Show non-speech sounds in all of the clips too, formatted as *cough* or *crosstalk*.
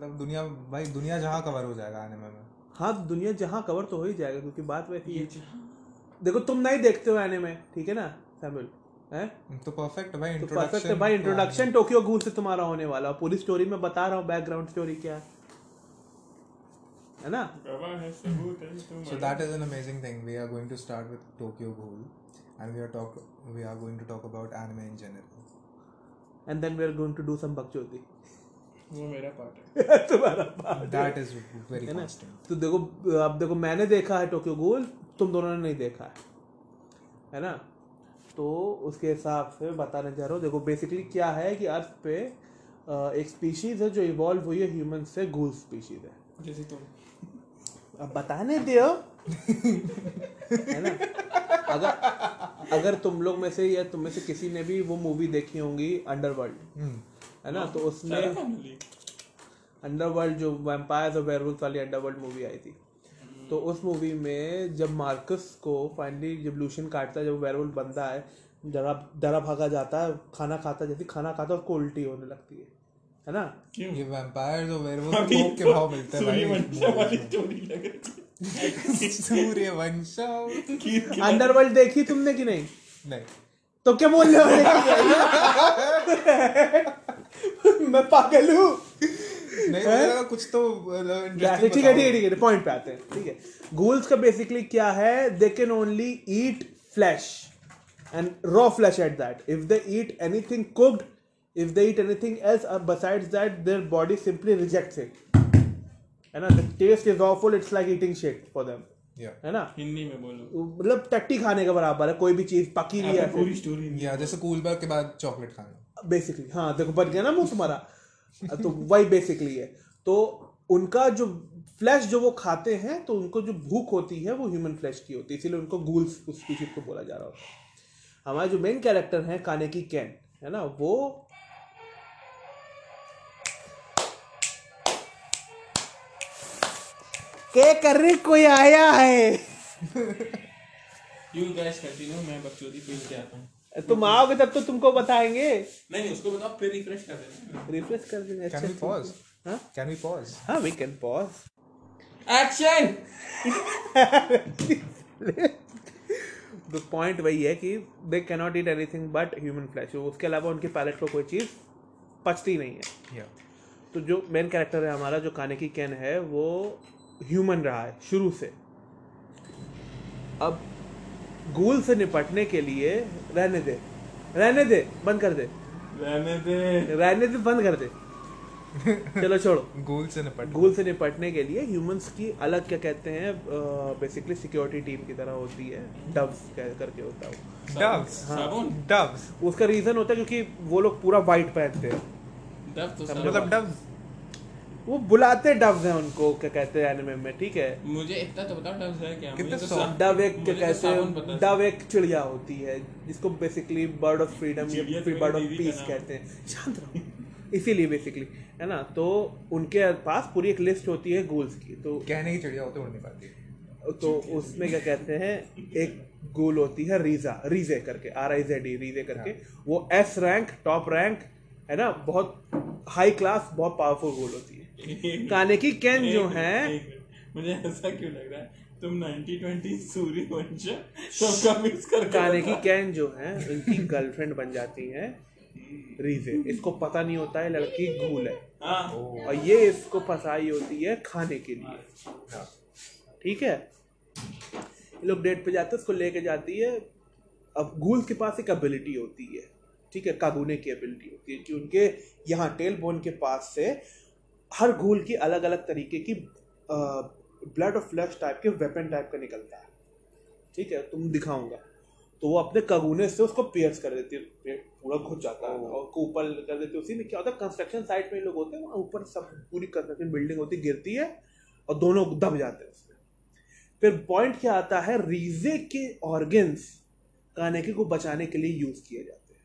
मतलब दुनिया भाई दुनिया जहाँ कवर हो जाएगा आने में हाँ दुनिया जहाँ कवर तो हो ही जाएगा क्योंकि बात वैसी है। देखो तुम नहीं देखते हो आने में ठीक है ना सैमुअल? तो परफेक्ट भाई तो परफेक्ट है भाई इंट्रोडक्शन टोक्यो गूल से तुम्हारा होने वाला पूरी स्टोरी में बता रहा हूँ बैकग्राउंड स्टोरी क्या है। है ना? So that is an amazing thing. We are going to start with Tokyo Ghoul, and we are talk we are going to talk about anime in general. And then we are going to do some बकचोदी वो मेरा part है। *laughs* तुम्हारा बात That is very है तो देखो अब देखो मैंने देखा है टोक्यो गूल तुम दोनों ने नहीं देखा है। है ना? तो उसके हिसाब से बताने जा रहा हूँ। देखो बेसिकली क्या है कि अर्थ पे एक स्पीशीज है जो इवॉल्व हुई है ह्यूमन से गूल स्पीशीज है। जैसे तुम। अब बताने दो। है ना? अगर अगर तुम लोग में से या तुम में से किसी ने भी वो मूवी देखी होंगी अंडरवर्ल्ड Hmm. है ना तो उसमें अंडरवर्ल्ड जो वैम्पायर्स और वेयरवुल्फ वाली अंडरवर्ल्ड मूवी आई थी। तो उस मूवी में जब मार्कस को फाइनली जब लूशन काटता है जब वेयरवुल्फ बनता है डरा डरा भागा जाता है खाना खाता जैसे खाना खाता है उसको उल्टी होने लगती है। है ना? ये और werewolf अभी के तो भाव मिलते हैं सूर्यवंशम वाली भाई स्टोरी लग रही है। सूर्यवंशम अंडरवर्ल्ड देखी तुमने कि नहीं? नहीं। तो क्या बोल रहे हो? *laughs* *laughs* मैं पागल हूँ। नहीं लगा कुछ तो ठीक है ठीक है ठीक है पॉइंट पे आते हैं ठीक है। गूल्स का बेसिकली क्या है? They can only eat flesh and raw flesh at that if they eat anything cooked if they eat anything else besides that their body simply rejects it है ना? The taste is awful it's like eating shit for them है ना? हिंदी में बोलो। मतलब टट्टी खाने के बराबर है कोई भी चीज़ पकी हुई है पूरी स्टोरी या जैसे कूल बैग के बाद चॉकलेट खाना। बेसिकली हाँ देखो, बन गया ना मुँह तुम्हारा। तो वही बेसिकली है। तो उनका जो फ्लैश जो वो खाते हैं तो उनको जो भूख होती है, वो ह्यूमन फ्लैश की होती है। इसीलिए उनको गूल्स उस स्पीशीज को बोला जा रहा होता है। हमारे जो मेन कैरेक्टर हैं काने की कैन है ना? वो क्या कर रहे कोई आया है? यू गाइस कंटिन्यू मैं बकचोदी के आता हूँ। तुम आओगे तब तो तुमको बताएँगे। नहीं नहीं उसको बताओ फिर रिफ्रेश कर देना। रिफ्रेश कर देंगे कैन वी पॉज हाँ? कैन वी पॉज हाँ we can pause action the point वही है कि they cannot eat anything but human flesh उसके अलावा उनके पैलेट को कोई चीज़ पचती नहीं है। या तो जो मेन कैरेक्टर है हमारा जो काने की कैन है वो ह्यूमन रहा है शुरू से। अब गूल से निपटने के लिए रहने दे। रहने दे बंद कर दे। रहने दे। रहने दे बंद कर दे। चलो छोड़ो। *laughs* गूल से निपट गूल से निपटने के लिए ह्यूमंस की अलग क्या कहते हैं बेसिकली सिक्योरिटी टीम की तरह होती है। डव्स करके होता है वो। डव्स साबुन डव्स उसका रीजन होता है क्योंकि वो लोग पूरा वाइट पहनते हैं। डब तो मतलब डव्स वो बुलाते डव्स हैं उनको क्या कहते हैं एनिमे में ठीक है? मुझे इतना तो बताओ डब है क्या कितने तो डव एक क्या तो कहते हैं है। डव एक चिड़िया होती है जिसको बेसिकली बर्ड ऑफ़ फ्रीडम या फिर बर्ड ऑफ़ पीस कहते हैं। शांत रहो। इसीलिए बेसिकली है ना? तो उनके पास पूरी एक लिस्ट होती है गोल्स की तो कहने की चिड़िया होते उड़ नहीं पाती। तो उसमें क्या कहते हैं एक गोल होती है रीजा रीजे करके आर आई जेड रीजे करके। वो एस रैंक टॉप रैंक है ना? बहुत हाई क्लास बहुत पावरफुल गोल होती है। काने की कैन जो है। मुझे ऐसा क्यों लग रहा है? तुम 1920 सूर्यवंश सबका मिक्स कर काने की कैन जो है इनकी गर्लफ्रेंड बन जाती है रीजे इसको पता नहीं होता है लड़की गूल है। हाँ। और ये इसको फंसाई होती है खाने के लिए। हाँ। ठीक है? ये लोग डेट पे जाते हैं उसको लेके जाती है। अब गूल के पास एक एबिलिटी होती है। ठीक है? कागुने की एबिलिटी होती है कि उनके यहाँ टेल बोन के पास से हर गूल की अलग अलग तरीके की ब्लड और फ्लैश टाइप के वेपन टाइप का निकलता है। ठीक है तुम दिखाऊँगा। तो वो अपने कगुने से उसको पियर्स कर देती है पूरा घुस जाता है और ऊपर कर देती है। उसी में क्या होता है कंस्ट्रक्शन साइट में लोग होते हैं वहाँ ऊपर सब पूरी कंस्ट्रक्शन बिल्डिंग होती गिरती है और दोनों दब जाते हैं उसमें। फिर पॉइंट क्या आता है रीजे के ऑर्गन्स कानेकी को बचाने के लिए यूज़ किए जाते हैं।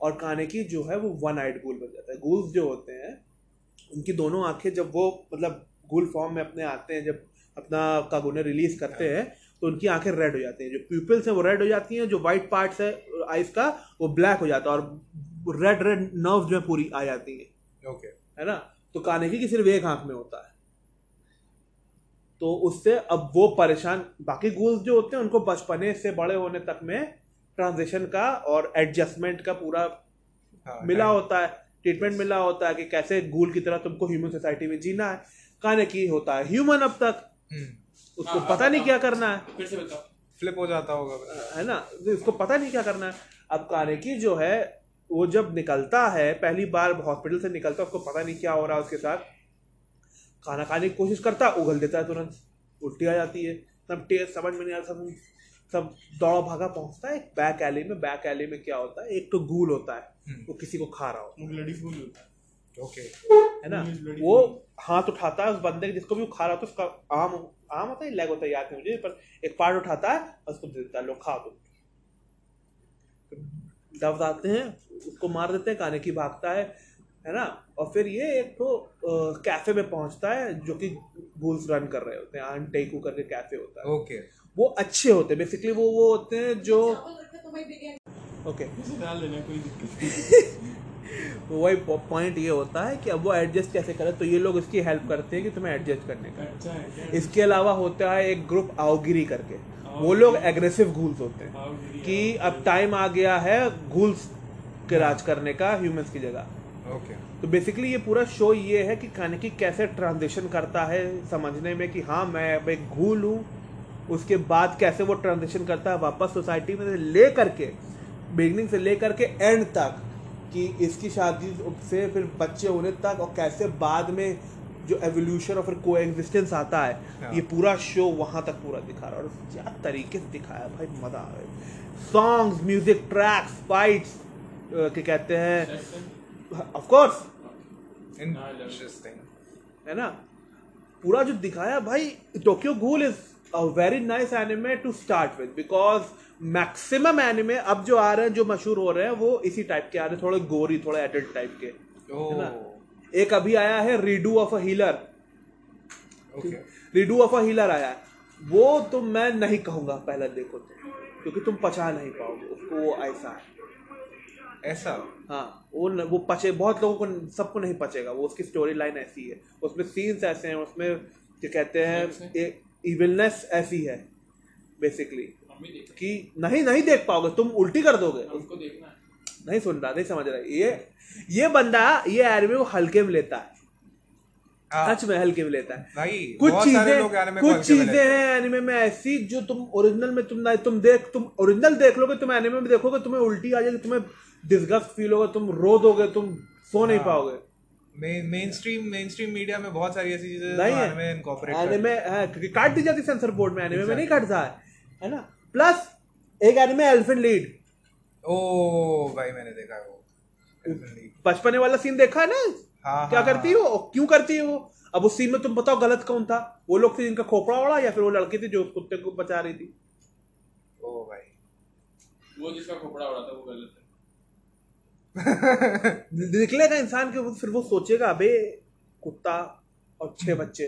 और कानेकी जो है वो वन आइड गोल बन जाता है। गोल्स जो होते हैं उनकी दोनों आँखें जब वो मतलब गोल फॉर्म में अपने आते हैं जब अपना कागुने रिलीज़ करते हैं। तो उनकी आँखें रेड हो जाती हैं। जो प्यूपिल्स हैं वो रेड हो जाती हैं जो वाइट पार्ट्स है आइस का वो ब्लैक हो जाता है और रेड रेड नर्व जो है पूरी आ जाती हैं। ओके है ना? तो कानेकी की सिर्फ़ एक आँख में होता है। तो उससे अब वो परेशान बाकी गूल्स जो होते हैं उनको बचपने से बड़े होने तक में ट्रांजिशन का और एडजस्टमेंट का पूरा हाँ, मिला. होता है। ट्रीटमेंट मिला होता है कि कैसे गूल की तरह तुमको ह्यूमन सोसाइटी में जीना है काने की होता है। ह्यूमन अब तक हम्म, उसको हाँ, पता हाँ, नहीं हाँ। क्या करना है। फिर से बताओ। फ्लिप हो जाता होगा है ना? उसको पता नहीं क्या करना है। अब काने की जो है वो जब निकलता है पहली बार हॉस्पिटल से निकलता है उसको पता नहीं क्या हो रहा है उसके साथ। खाना खाने की कोशिश करता है उगल देता है तुरंत। उल्टी आ जाती है। सब टेस्ट समझ में नहीं आता सब दौड़ा भागा पहुँचता है एक बैक एली में बैक एली में क्या होता है एक तो गूल होता है हम्म। वो किसी को खा रहा होता है। ओके है ना? वो हाथ उठाता है उस बंदे के जिसको भी वो खा रहा होता है उसका आम आम होता है लेग होता है याद नहीं मुझे पर एक पार्ट उठाता है और उसको दे देता है लोग खा दो डब्स आते हैं उसको मार देते हैं काने की भागता है है ना? और फिर ये एक तो कैफ़े में पहुँचता है जो कि गूल्स रन कर रहे होते हैं आन टेकू करके कैफ़े होता है। ओके वो अच्छे होते हैं बेसिकली वो वो होते हैं जो ओके *laughs* नहीं। तो *laughs* वही पॉइंट ये होता है कि अब वो एडजस्ट कैसे करें तो ये लोग इसकी हेल्प करते हैं कि तुम्हें एडजस्ट करने का। अच्छा है क्या? इसके अलावा होता है एक ग्रुप आओगिरी करके। वो लोग एग्रेसिव घूल्स होते हैं कि अब टाइम आ गया है घूल्स के राज करने का ह्यूमंस की जगह। ओके तो बेसिकली ये पूरा शो ये है कि कानेकी कैसे ट्रांजिशन करता है समझने में कि हाँ मैं अब एक घूल हूँ उसके बाद कैसे वो ट्रांजिशन करता है वापस सोसाइटी में से ले करके बिगनिंग से ले करके एंड तक कि इसकी शादी से फिर बच्चे होने तक और कैसे बाद में जो एवोल्यूशन और फिर को एग्जिस्टेंस आता है हाँ। ये पूरा शो वहाँ तक पूरा दिखा रहा है। और क्या तरीके से दिखाया भाई मज़ा आ गया सॉन्ग्स म्यूज़िक ट्रैक्स फाइट्स क्या कहते हैं? ऑफकोर्स है ना? पूरा जो दिखाया भाई Tokyo Ghoul is a very nice anime to start with because maximum anime अब जो आ रहे हैं जो मशहूर हो रहे हैं वो इसी टाइप के आ रहे हैं थोड़े गोरी थोड़े एडल्ट टाइप के ना? एक अभी आया है redo of a healer redo of a healer आया है। वो तो मैं नहीं कहूँगा पहला देखो तो क्योंकि तुम पचा नहीं पाओगे उसको वो ऐसा है। ऐसा? हाँ वो न, वो पचे बहुत लोगों को सबको नहीं पचेगा वो उसकी स्टोरी लाइन ऐसी है। उसमें सीन्स ऐसे हैं उसमें क्या कहते हैं इविलनेस ऐसी है बेसिकली कि नहीं नहीं देख पाओगे तुम उल्टी कर दोगे। हमको देखना नहीं सुन रहा नहीं समझ रहा ये ये बंदा ये एनिमे को हल्के में लेता है। हाँ, सच में हल्के में लेता है। भाई कुछ चीज़ें लोग anime को कुछ चीज़ें हैं। एनिमे में ऐसी जो तुम ओरिजिनल में तुम नहीं तुम देख तुम ओरिजिनल देख लोगे तुम एनिमे में देखोगे तुम्हें उल्टी आ जाएगी तुम्हें डिस्गस्ट फील होगा तुम रो दोगे तुम सो नहीं हाँ। पाओगे। Mainstream mainstream media में बहुत सारी ऐसी चीज़ें नहीं है। एनिमे क्योंकि काट दी जाती सेंसर बोर्ड में एनिमे में नहीं काटता है है ना? प्लस एक एनिमे एलिफेंट लीड ओ भाई मैंने देखा वो। बचपने वाला सीन देखा है ना? हाँ, क्या हाँ, करती हो। और क्यों करती है? वो अब उस सीन में तुम बताओ गलत कौन था? वो लोग थे जिनका खोपड़ा उड़ा या फिर वो लड़की थी जो कुत्ते को बचा रही थी? ओ भाई। वो जिसका खोपड़ा उड़ा था वो गलत है *laughs* निकलेगा इंसान के फिर वो सोचेगा अबे कुत्ता और छह बच्चे।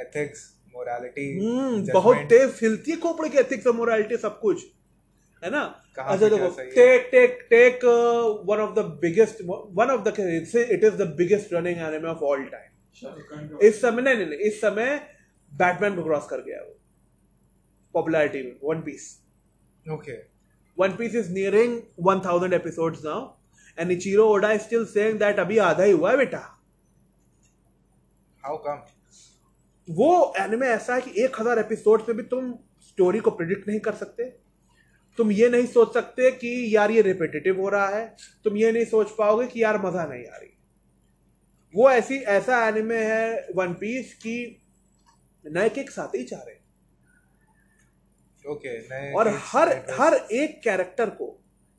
एथिक्स मोरालिटी हम्म बहुत तेज फिलती है खोपड़े की एथिक्स और मोरालिटी सब कुछ। है ना? अच्छा देखो take take take one of the biggest one of the it is the biggest running anime of all time इस समय नहीं नहीं नहीं, इस समय बैटमैन को क्रॉस कर गया वो। पॉपुलैरिटी में One Piece okay One Piece is nearing one thousand episodes now and Eiichiro Oda is still saying that अभी आधा ही हुआ है बेटा हाउ कम वो एनिमे ऐसा है कि एक हज़ार एपिसोड में भी तुम स्टोरी को प्रिडिक्ट नहीं कर सकते। तुम ये नहीं सोच सकते कि यार ये रिपीटेटिव हो रहा है। तुम ये नहीं सोच पाओगे कि यार मज़ा नहीं आ रही। वो ऐसी ऐसा एनिमे है वन पीस की नए के एक साथ ही चाह रहे ओके नए और हर हर एक कैरेक्टर को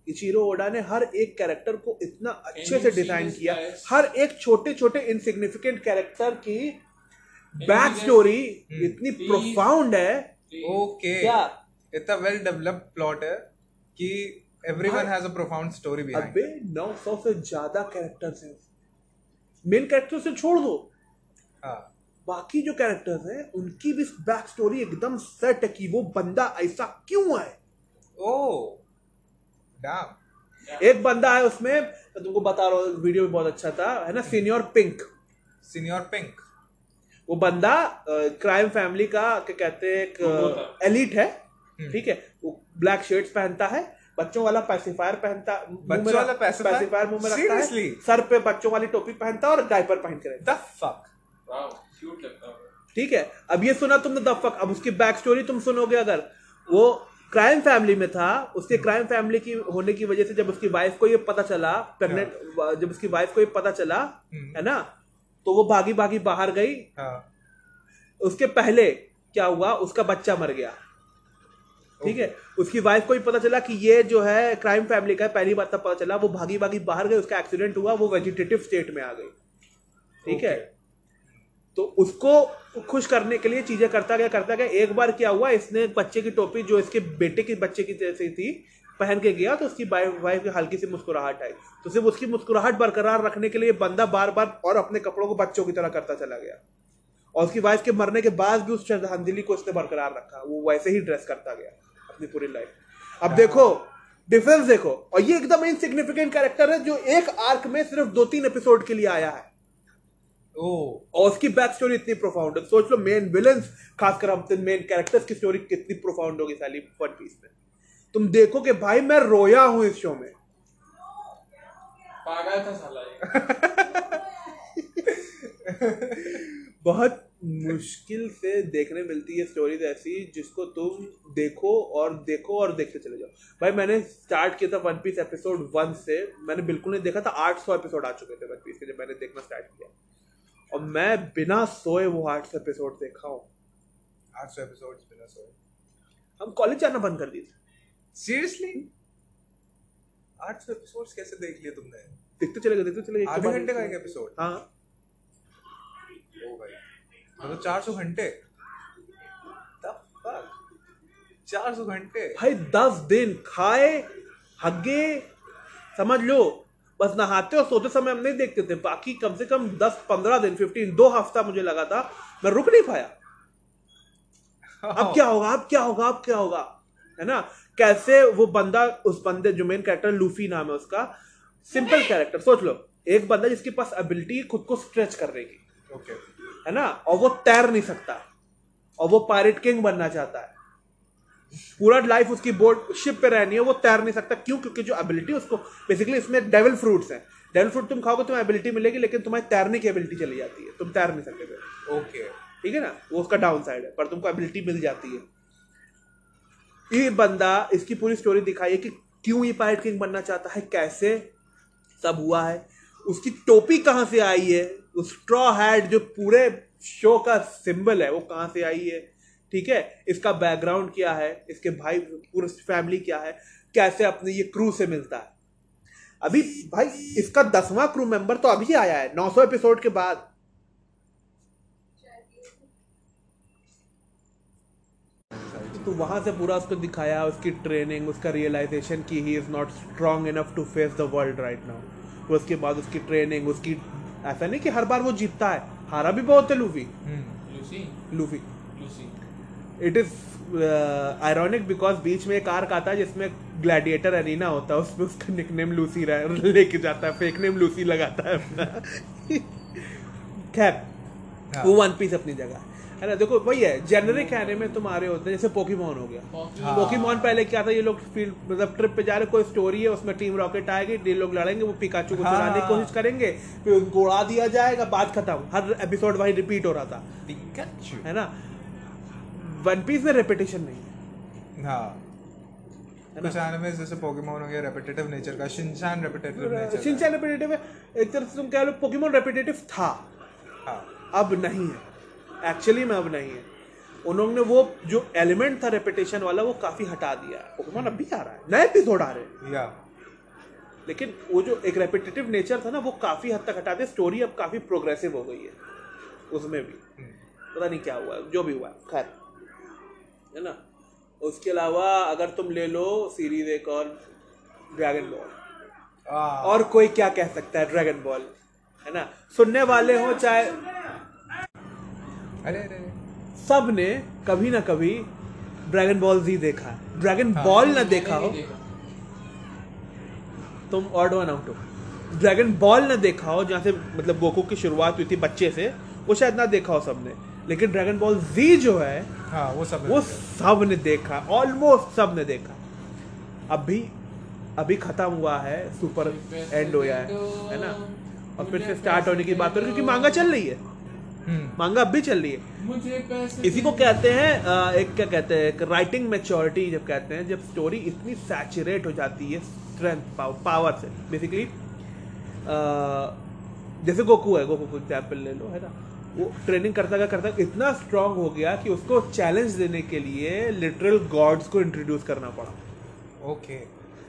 इचिरो ओडा ने हर एक कैरेक्टर को इतना अच्छे से डिज़ाइन किया। हर एक छोटे छोटे इनसिग्निफिकेंट कैरेक्टर की बैक स्टोरी Hmm. इतनी प्रोफाउंड है। ओके इतना वेल डेवलप्ड प्लॉट है कि everyone has a profound story behind अबे 900 से ज़्यादा कैरेक्टर्स हैं। मेन कैरेक्टर से छोड़ दो। हाँ। बाकी जो कैरेक्टर्स हैं उनकी भी बैक स्टोरी एकदम सेट है कि वो बंदा ऐसा क्यों है ओ डैम एक बंदा है उसमें मैं तुमको बता रहा हूँ वीडियो भी बहुत अच्छा था है ना सीनियर पिंक सीनियर पिंक वो बंदा क्राइम फैमिली का क्या कहते हैं एक एलिट है हम्म। ठीक है? वो ब्लैक शर्ट्स पहनता है बच्चों वाला पैसिफायर पहनता बच्चों वाला pacifier? मुँह में रखता है Seriously? सर पे बच्चों वाली टोपी पहनता है और डायपर पहन के रहता। है द फक है। ठीक है? अब ये सुना तुमने द फक अब उसकी बैक स्टोरी तुम सुनोगे अगर वो क्राइम फैमिली में था उसके क्राइम फैमिली की होने की वजह से जब उसकी वाइफ को ये पता चला प्रेग्नेंट जब उसकी वाइफ को ये पता चला हम्म। है ना तो वो भागी भागी बाहर गई। हाँ। उसके पहले क्या हुआ उसका बच्चा मर गया। ठीक है? उसकी वाइफ को भी पता चला कि ये जो है क्राइम फैमिली का है पहली बार तब पता चला वो भागी भागी बाहर गई उसका एक्सीडेंट हुआ वो वेजिटेटिव स्टेट में आ गई। ठीक है. तो उसको खुश करने के लिए चीज़ें करता गया करता गया। एक बार क्या हुआ, इसने एक बच्चे की टोपी, जो इसके बेटे के बच्चे की जैसी थी, पहन के गया तो उसकी वाइफ की हल्की सी मुस्कुराहट आई। तो सिर्फ़ उसकी मुस्कुराहट बरकरार रखने के लिए बंदा बार बार और अपने कपड़ों को बच्चों की तरह करता चला गया। और उसकी वाइफ के मरने के बाद भी उस श्रद्धांजलि को उसने बरकरार रखा। वो वैसे ही ड्रेस करता गया अपनी पूरी लाइफ अब देखो डिफरेंस देखो। और ये एकदम इनसिग्निफिकेंट कैरेक्टर है, जो एक आर्क में सिर्फ़ दो तीन एपिसोड के लिए आया है। और उसकी बैक स्टोरी इतनी प्रोफाउंड है। सोच लो मेन विलन्स खासकर हम मेन कैरेक्टर्स की स्टोरी कितनी प्रोफाउंड होगी साली वन पीस में। तुम देखो कि भाई मैं रोया हूँ इस शो में। पागल था साला *laughs* बहुत मुश्किल से देखने मिलती है स्टोरीज ऐसी जिसको तुम देखो और देखो और देखते चले जाओ। भाई मैंने स्टार्ट किया था वन पीस एपिसोड वन से मैंने बिल्कुल नहीं देखा था आठ सौ एपिसोड आ चुके थे वन पीस के जब मैंने देखना स्टार्ट किया। और मैं बिना सोए वो आठ सौ एपिसोड देखा हूँ। आठ सौ एपिसोड्स बिना सोए। हम कॉलेज जाना बंद कर दिए थे। सीरियसली आठ सौ एपिसोड्स कैसे देख लिए तुमने? देखते चले गए देखते चले गए आधे घंटे का एक। एक एपिसोड हाँ। ओ भाई। मतलब चार सौ घंटे? चार सौ घंटे? भाई दस दिन खाए हगे समझ लो। बस नहाते और सोते समय हम नहीं देखते थे। बाकी कम से कम दस पंद्रह दिन फिफ्टीन दो हफ़्ता मुझे लगा था मैं रुक नहीं पाया। अब क्या होगा अब क्या होगा अब क्या होगा? है ना? कैसे वो बंदा उस बंदे जो मेन कैरेक्टर लूफी नाम है उसका सिंपल कैरेक्टर सोच लो एक बंदा जिसके पास एबिलिटी खुद को स्ट्रेच करने की ओके है ना? और वो तैर नहीं सकता और वो पायरेट किंग बनना चाहता है। पूरा लाइफ उसकी बोट शिप पे रहनी है वो तैर नहीं सकता। क्यों? क्योंकि जो एबिलिटी उसको बेसिकली इसमें डेवल फ्रूट्स हैं। डेवल फ्रूट तुम खाओगे तुम्हें एबिलिटी मिलेगी लेकिन तुम्हारी तैरने की एबिलिटी चली जाती है। तुम तैर नहीं सकते ओके ठीक है ना? वो उसका डाउन साइड है पर तुमको एबिलिटी मिल जाती है। ये बंदा इसकी पूरी स्टोरी दिखाई है कि क्यों ये पायरेट किंग बनना चाहता है कैसे सब हुआ है। उसकी टोपी कहाँ से आई है? वो स्ट्रॉ हैट जो पूरे शो का सिंबल है वो कहाँ से आई है? ठीक है? इसका बैकग्राउंड क्या है? इसके भाई पूरी फैमिली क्या है? कैसे अपने ये क्रू से मिलता है? अभी भाई इसका दसवां क्रू मेंबर तो अभी आया है 900 एपिसोड के बाद। तो वहाँ से पूरा उसको दिखाया उसकी ट्रेनिंग उसका रियलाइजेशन कि he is not strong enough to face the world right now उसके बाद उसकी ट्रेनिंग उसकी ऐसा नहीं कि हर बार वो जीतता है। हारा भी बहुत है Luffy. Lucy Luffy. It is ironic because बीच में एक आर्क आता है जिसमें ग्लैडिएटर अरीना होता है उसमें उसका निकनेम लूसी लेके जाता है फेक नेम लूसी लगाता है अपना। खैर हाँ। वो वन पीस अपनी जगह है। है ना देखो वही है जेनरिक कहने में तुम आ रहे होते हैं जैसे पोकीमोन हो गया। हाँ। पोकीमोन पहले क्या था ये लोग फ़ील्ड मतलब ट्रिप पे जा रहे कोई स्टोरी है उसमें टीम रॉकेट आएगी ये लोग लड़ेंगे वो पिकाचू को हाँ। चुराने की कोशिश करेंगे फिर उनको उड़ा दिया जाएगा बात खत्म। हर एपिसोड वही रिपीट हो रहा था। पिकाचू है ना? वन पीस में रेपिटेशन नहीं है। हाँ। कुछ एनिमेस जैसे पोकेमोन हो गया रेपिटेटिव नेचर का Shinchan repetitive nature Shinchan repetitive है। एक तरह से तुम कह लो पोकेमोन रेपिटेटिव था। हाँ। अब नहीं है। एक्चुअली में अब नहीं है। उन्होंने वो जो एलिमेंट था रेपिटेशन वाला वो काफ़ी हटा दिया है। पोकेमोन अब भी आ रहा है। नए एपिसोड आ रहे हैं। या। लेकिन वो जो एक रेपिटेटिव नेचर था ना वो काफ़ी हद तक हटा दिया। स्टोरी अब काफ़ी प्रोग्रेसिव हो गई है। उसमें भी। हम्म। पता नहीं क्या हुआ। जो भी हुआ। खैर। है ना? उसके अलावा अगर तुम ले लो सीरीज़ एक और ड्रैगन बॉल और कोई क्या कह सकता है ड्रैगन बॉल है ना? सुनने वाले हो चाहे अरे अरे। सबने कभी ना कभी ड्रैगन बॉल जी देखा। है ड्रैगन हाँ। बॉल ना देखा हो तुम ऑड वन आउट हो। ड्रैगन बॉल ना देखा हो जहाँ से मतलब गोकू की शुरुआत हुई थी बच्चे से वो शायद ना देखा हो सबने। लेकिन ड्रैगन बॉल जी जो है हाँ वो सब वो सबने देखा ऑलमोस्ट सबने देखा। अभी अभी खत्म हुआ है सुपर एंड होया है है ना? और फिर से स्टार्ट होने की बात हो रही है क्योंकि मांगा चल रही है। हम्म, मांगा अब भी चल रही है। मुझे इसी को कहते हैं एक क्या कहते हैं राइटिंग मेच्योरिटी जब कहते हैं जब स्टोरी इतनी सैचुरेट हो जाती है स्ट्रेंथ पावर से। बेसिकली जैसे गोकू है गोकू को एग्ज़ाम्पल ले लो है ना? वो ट्रेनिंग करता गया करता इतना स्ट्रांग हो गया कि उसको चैलेंज देने के लिए लिटरल गॉड्स को इंट्रोड्यूस करना पड़ा। ओके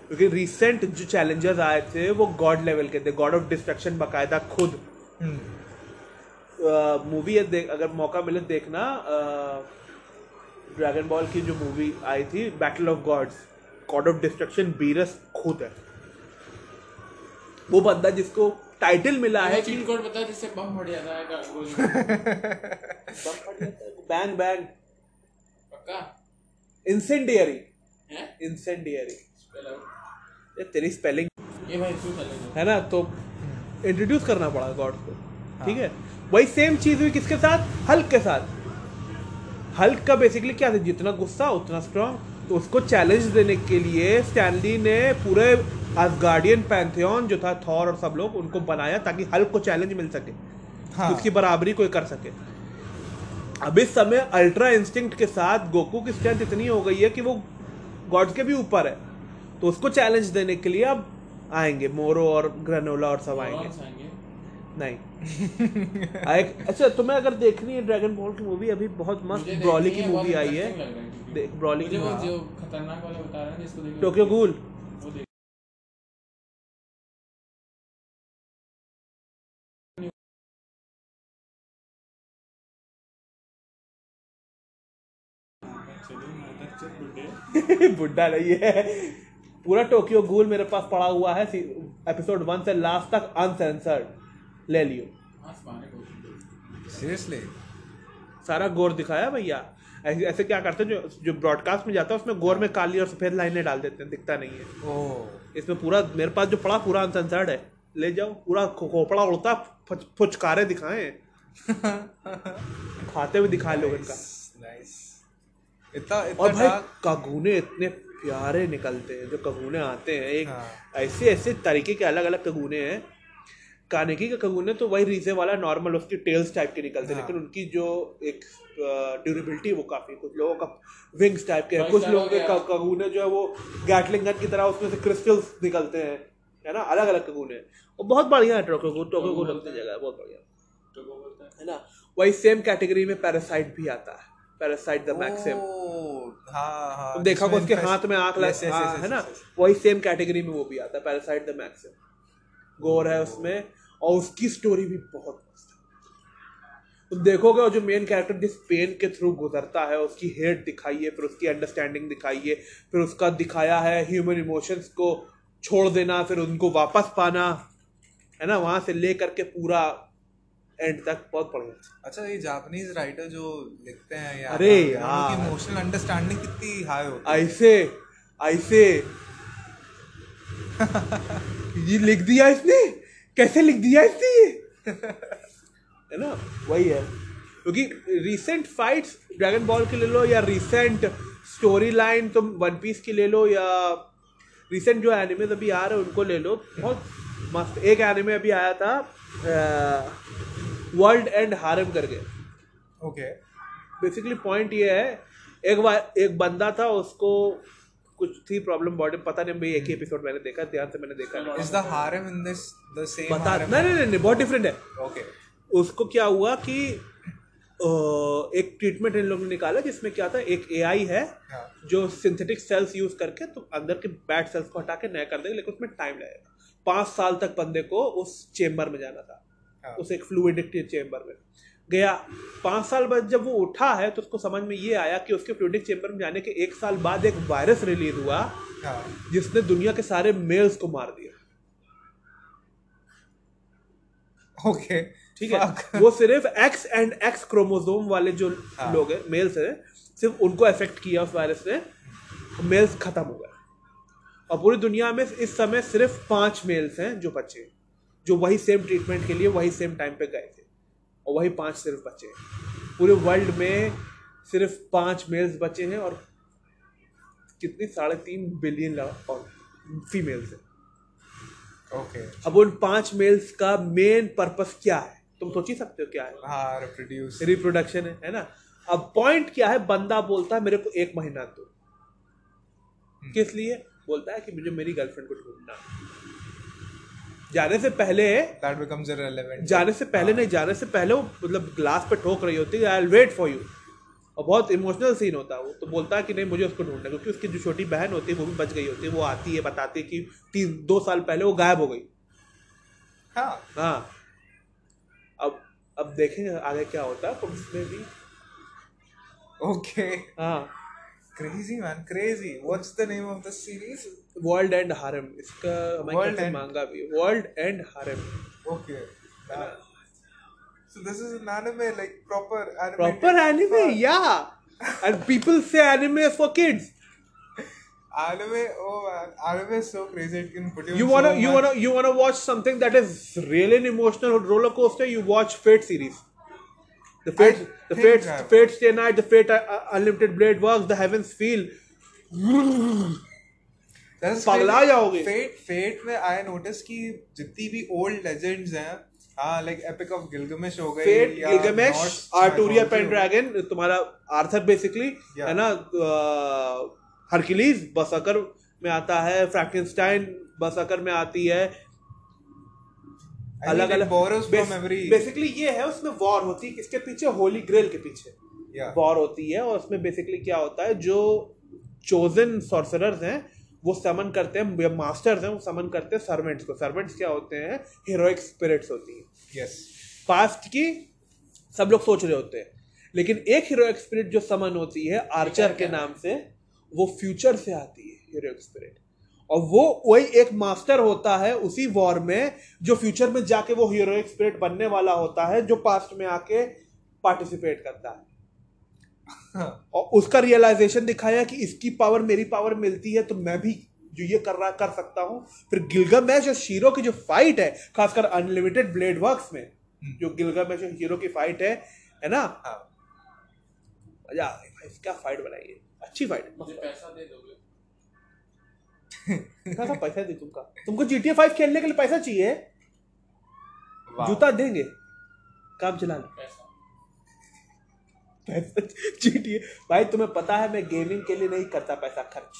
क्योंकि रिसेंट जो चैलेंजर्स आए थे वो गॉड लेवल के थे। गॉड ऑफ़ डिस्ट्रक्शन बाकायदा खुद। मूवी है देख अगर मौका मिले देखना ड्रैगन uh, बॉल की जो मूवी आई थी Battle of Gods God of Destruction Beerus खुद है। वो बंदा जिसको टाइटल मिला है कि चीट कोड बता जिससे बम फट जाता है का- *laughs* गोली। बैंग बैंग पक्का? इंसेंडियरी है? इंसेंडियरी ये तेरी स्पेलिंग ये भाई तू है? ना तो इंट्रोड्यूस करना पड़ा गॉड को। ठीक है? वही सेम चीज़ हुई किसके साथ? हल्क के साथ। हल्क का बेसिकली क्या था? जितना गुस्सा उतना स्ट्रांग उसको चैलेंज देने के लिए स्टैनली ने पूरे गार्डियन पैंथियन जो था थॉर और सब लोग उनको बनाया ताकि हल्क को चैलेंज मिल सके। हाँ। उसकी बराबरी कोई कर सके। अब इस समय अल्ट्रा इंस्टिंक्ट के साथ गोकू की स्ट्रेंथ इतनी हो गई है कि वो गॉड्स के भी ऊपर है। तो उसको चैलेंज देने के लिए अब आएँगे। मोरो और ग्रेनोला और सब आएँगे। आएँगे। नहीं। *laughs* अच्छा तुम्हें अगर देखनी है ड्रैगन बॉल की मूवी अभी बहुत मस्त ब्रॉली की मूवी आई है। Interesting लग रहा है मुझे वो जो खतरनाक वाला बता रहे हैं जिसको देखो। टोक्यो गूल वो *laughs* बुढ़ा नहीं है। पूरा टोक्यो गूल मेरे पास पड़ा हुआ है। एपिसोड वन से लास्ट तक अनसेंसर्ड ले लियो। सीरियसली सारा गोर दिखाया भैया। ऐसे ऐसे क्या करते हैं जो जो ब्रॉडकास्ट में जाता है उसमें गोर में काली और सफ़ेद लाइनें डाल देते हैं दिखता नहीं है। ओह इसमें पूरा मेरे पास जो पड़ा पूरा अनसेंसर्ड है। ले जाओ पूरा खोपड़ा उड़ता फुच- फुचकारे दिखाए। *laughs* खाते हुए दिखा लोग इनका नाइस इतना और भाई कगुने इतने प्यारे निकलते हैं जो कगुने आते हैं। एक हाँ। ऐसे ऐसे तरीके के अलग अलग कगुने हैं कानेकी के कगुने तो वही रीजे वाला नॉर्मल उसकी टेल्स टाइप के निकलते हैं हाँ। लेकिन उनकी जो एक ड्यूरेबिलिटी वो काफ़ी कुछ लोगों का विंग्स टाइप के हैं कुछ लोगों के गया। क- जो है वो गैटलिंग गन की तरह उसमें से क्रिस्टल्स निकलते हैं है ना? अलग अलग कगुने और बहुत बढ़िया है गूल टोक्यो गूल अपनी जगह है बहुत बढ़िया। है। है ना? वही सेम कैटेगरी में पैरासाइट भी आता है। पैरासाइट द मैक्सिम हाँ। हाँ देखा उसके हाथ में आँख लग हाँ, है ना. वही सेम कैटेगरी में वो भी आता है पैरासाइट द मैक्सिम गोर है उसमें और उसकी स्टोरी भी बहुत मस्त है। तुम देखोगे वो जो मेन कैरेक्टर जिस पेन के थ्रू गुजरता है उसकी हेट दिखाई है फिर उसकी अंडरस्टैंडिंग दिखाई है फिर उसका दिखाया है ह्यूमन इमोशंस को छोड़ देना फिर उनको वापस पाना है ना? वहाँ से ले करके पूरा एंड तक बहुत बढ़िया। अच्छा ये जापानीज राइटर जो लिखते हैं यार अरे यार। इमोशनल अंडरस्टैंडिंग कितनी हाई होती है? ऐसे ऐसे *laughs* ये लिख दिया इसने? कैसे लिख दिया इसने ये? *laughs* है ना? वही है। क्योंकि रिसेंट फाइट्स ड्रैगन बॉल की ले लो या रिसेंट स्टोरी लाइन तुम वन पीस की ले लो या रिसेंट जो एनिमेज अभी आ रहे हैं उनको ले लो। बहुत मस्त। एक एनिमे अभी आया था वर्ल्ड एंड हारम करके। ओके बेसिकली पॉइंट ये है एक बार एक बंदा था उसको कुछ थी प्रॉब्लम बॉडी पता नहीं भाई एक ही एपिसोड मैंने देखा ध्यान से मैंने देखा is the harem in this the same बता नहीं नहीं नहीं बहुत डिफरेंट है। ओके उसको क्या हुआ कि एक ट्रीटमेंट इन लोगों ने निकाला जिसमें क्या था एक एआई है हाँ। जो सिंथेटिक सेल्स यूज़ करके तो अंदर के बैड सेल्स को हटा के नया कर देगा लेकिन उसमें टाइम लगेगा। पाँच साल तक बंदे को उस चेम्बर में जाना था। हाँ। उस एक फ्लूइडिक चेम्बर में। गया। पाँच साल बाद जब वो उठा है तो उसको समझ में ये आया कि उसके फ्लूइडिक चेम्बर में जाने के एक साल बाद एक वायरस रिलीज़ हुआ हाँ। जिसने दुनिया के सारे मेल्स को मार दिया। ओके। ठीक है? वो सिर्फ़ एक्स एंड एक्स क्रोमोसोम वाले जो हाँ। लोग हैं मेल्स हैं सिर्फ़ उनको अफेक्ट किया उस वायरस ने मेल्स खत्म हो गए और पूरी दुनिया में इस समय सिर्फ़ पाँच मेल्स हैं जो बचे जो वही सेम ट्रीटमेंट के लिए वही सेम टाइम पे गए थे। और वही पाँच सिर्फ़ बचे हैं। पूरे वर्ल्ड में सिर्फ़ पाँच मेल्स बचे हैं और कितनी? साढ़े तीन बिलियन और फीमेल्स हैं। ओके अब उन पाँच मेल्स का मेन पर्पस क्या है? तुम सोच ही सकते हो क्या है? हाँ रिप्रोड्यूस रिप्रोडक्शन है है ना? अब पॉइंट क्या है? बंदा बोलता है मेरे को एक महीना दो। किस लिए? बोलता है कि मुझे मेरी गर्लफ्रेंड को ढूंढना है। जाने से पहले दैट बिकम्स इररिलेवेंट जाने से पहले नहीं जाने से पहले वो मतलब ग्लास पे ठोक रही होती है आई वेट फॉर यू और बहुत इमोशनल सीन होता है वो। तो बोलता है कि नहीं मुझे उसको ढूंढना क्योंकि उसकी जो छोटी बहन होती है वो भी बच गई होती है। वो आती है बताती है कि तीन दो साल पहले वो गायब हो गई। हाँ। हाँ। अब अब देखेंगे आगे क्या होता है पुलिस में भी। ओके हाँ। Crazy man crazy. What's the name of the series? World end harem इसका हमारे से. मांगा भी world end harem okay Ah. so this is an anime like proper animated proper anime fun. या and people से anime for kids anime oh man anime is so crazy it can put you you wanna so you much- wanna you wanna watch something that is really an emotional roller coaster you watch fate series the fate the fate I- the fate stay night the fate uh, uh, unlimited blade works the heavens feel पगला जाओगे। Fate Fate में I notice कि जितनी भी old legends हैं हाँ like Epic of Gilgamesh हो गई फेट गिलगमेश आर्टूरिया तुम्हारा आर्थर बेसिकली है ना हरकिलीज बसकर में आता है बसकर में आती है। Borrows from बेसिकली ये है उसमें वॉर होती है किसके पीछे? होली ग्रेल के पीछे। वॉर होती है और उसमें बेसिकली क्या होता है जो चोजन सॉर्सरर्स हैं वो समन करते हैं मास्टर्स हैं वो समन करते हैं सर्वेंट्स को। सर्वेंट्स क्या होते हैं? हीरोइक स्पिरिट्स होती हैं। Yes. पास्ट की सब लोग सोच रहे होते हैं। लेकिन एक हीरोइक स्पिरिट जो समन होती है आर्चर के नाम से वो फ्यूचर से आती है हीरोइक स्पिरिट और वो वही एक मास्टर होता है उसी वॉर में जो फ्यूचर में जाके वो हीरोइक स्पिरिट बनने वाला होता है जो पास्ट में आके पार्टिसिपेट करता है। और उसका रियलाइजेशन दिखाया कि इसकी पावर मेरी पावर मिलती है तो मैं भी जो ये कर रहा कर सकता हूँ। फिर गिलगामेश और शीरो की जो फाइट है खासकर अनलिमिटेड ब्लेड वर्क्स में जो गिलगामेश और हीरो की फाइट है है ना? हाँ। मज़ा आ गई भाई क्या फाइट बनाई है अच्छी फाइट है। मुझे पैसा दे दोगे? *laughs* हाँ, पैसा दे तुमका। तुमको GTA 5 खेलने के लिए पैसा चाहिए। जूता देंगे। काम चला लो *laughs* पैसा भाई तुम्हें पता है मैं गेमिंग के लिए नहीं करता पैसा खर्च।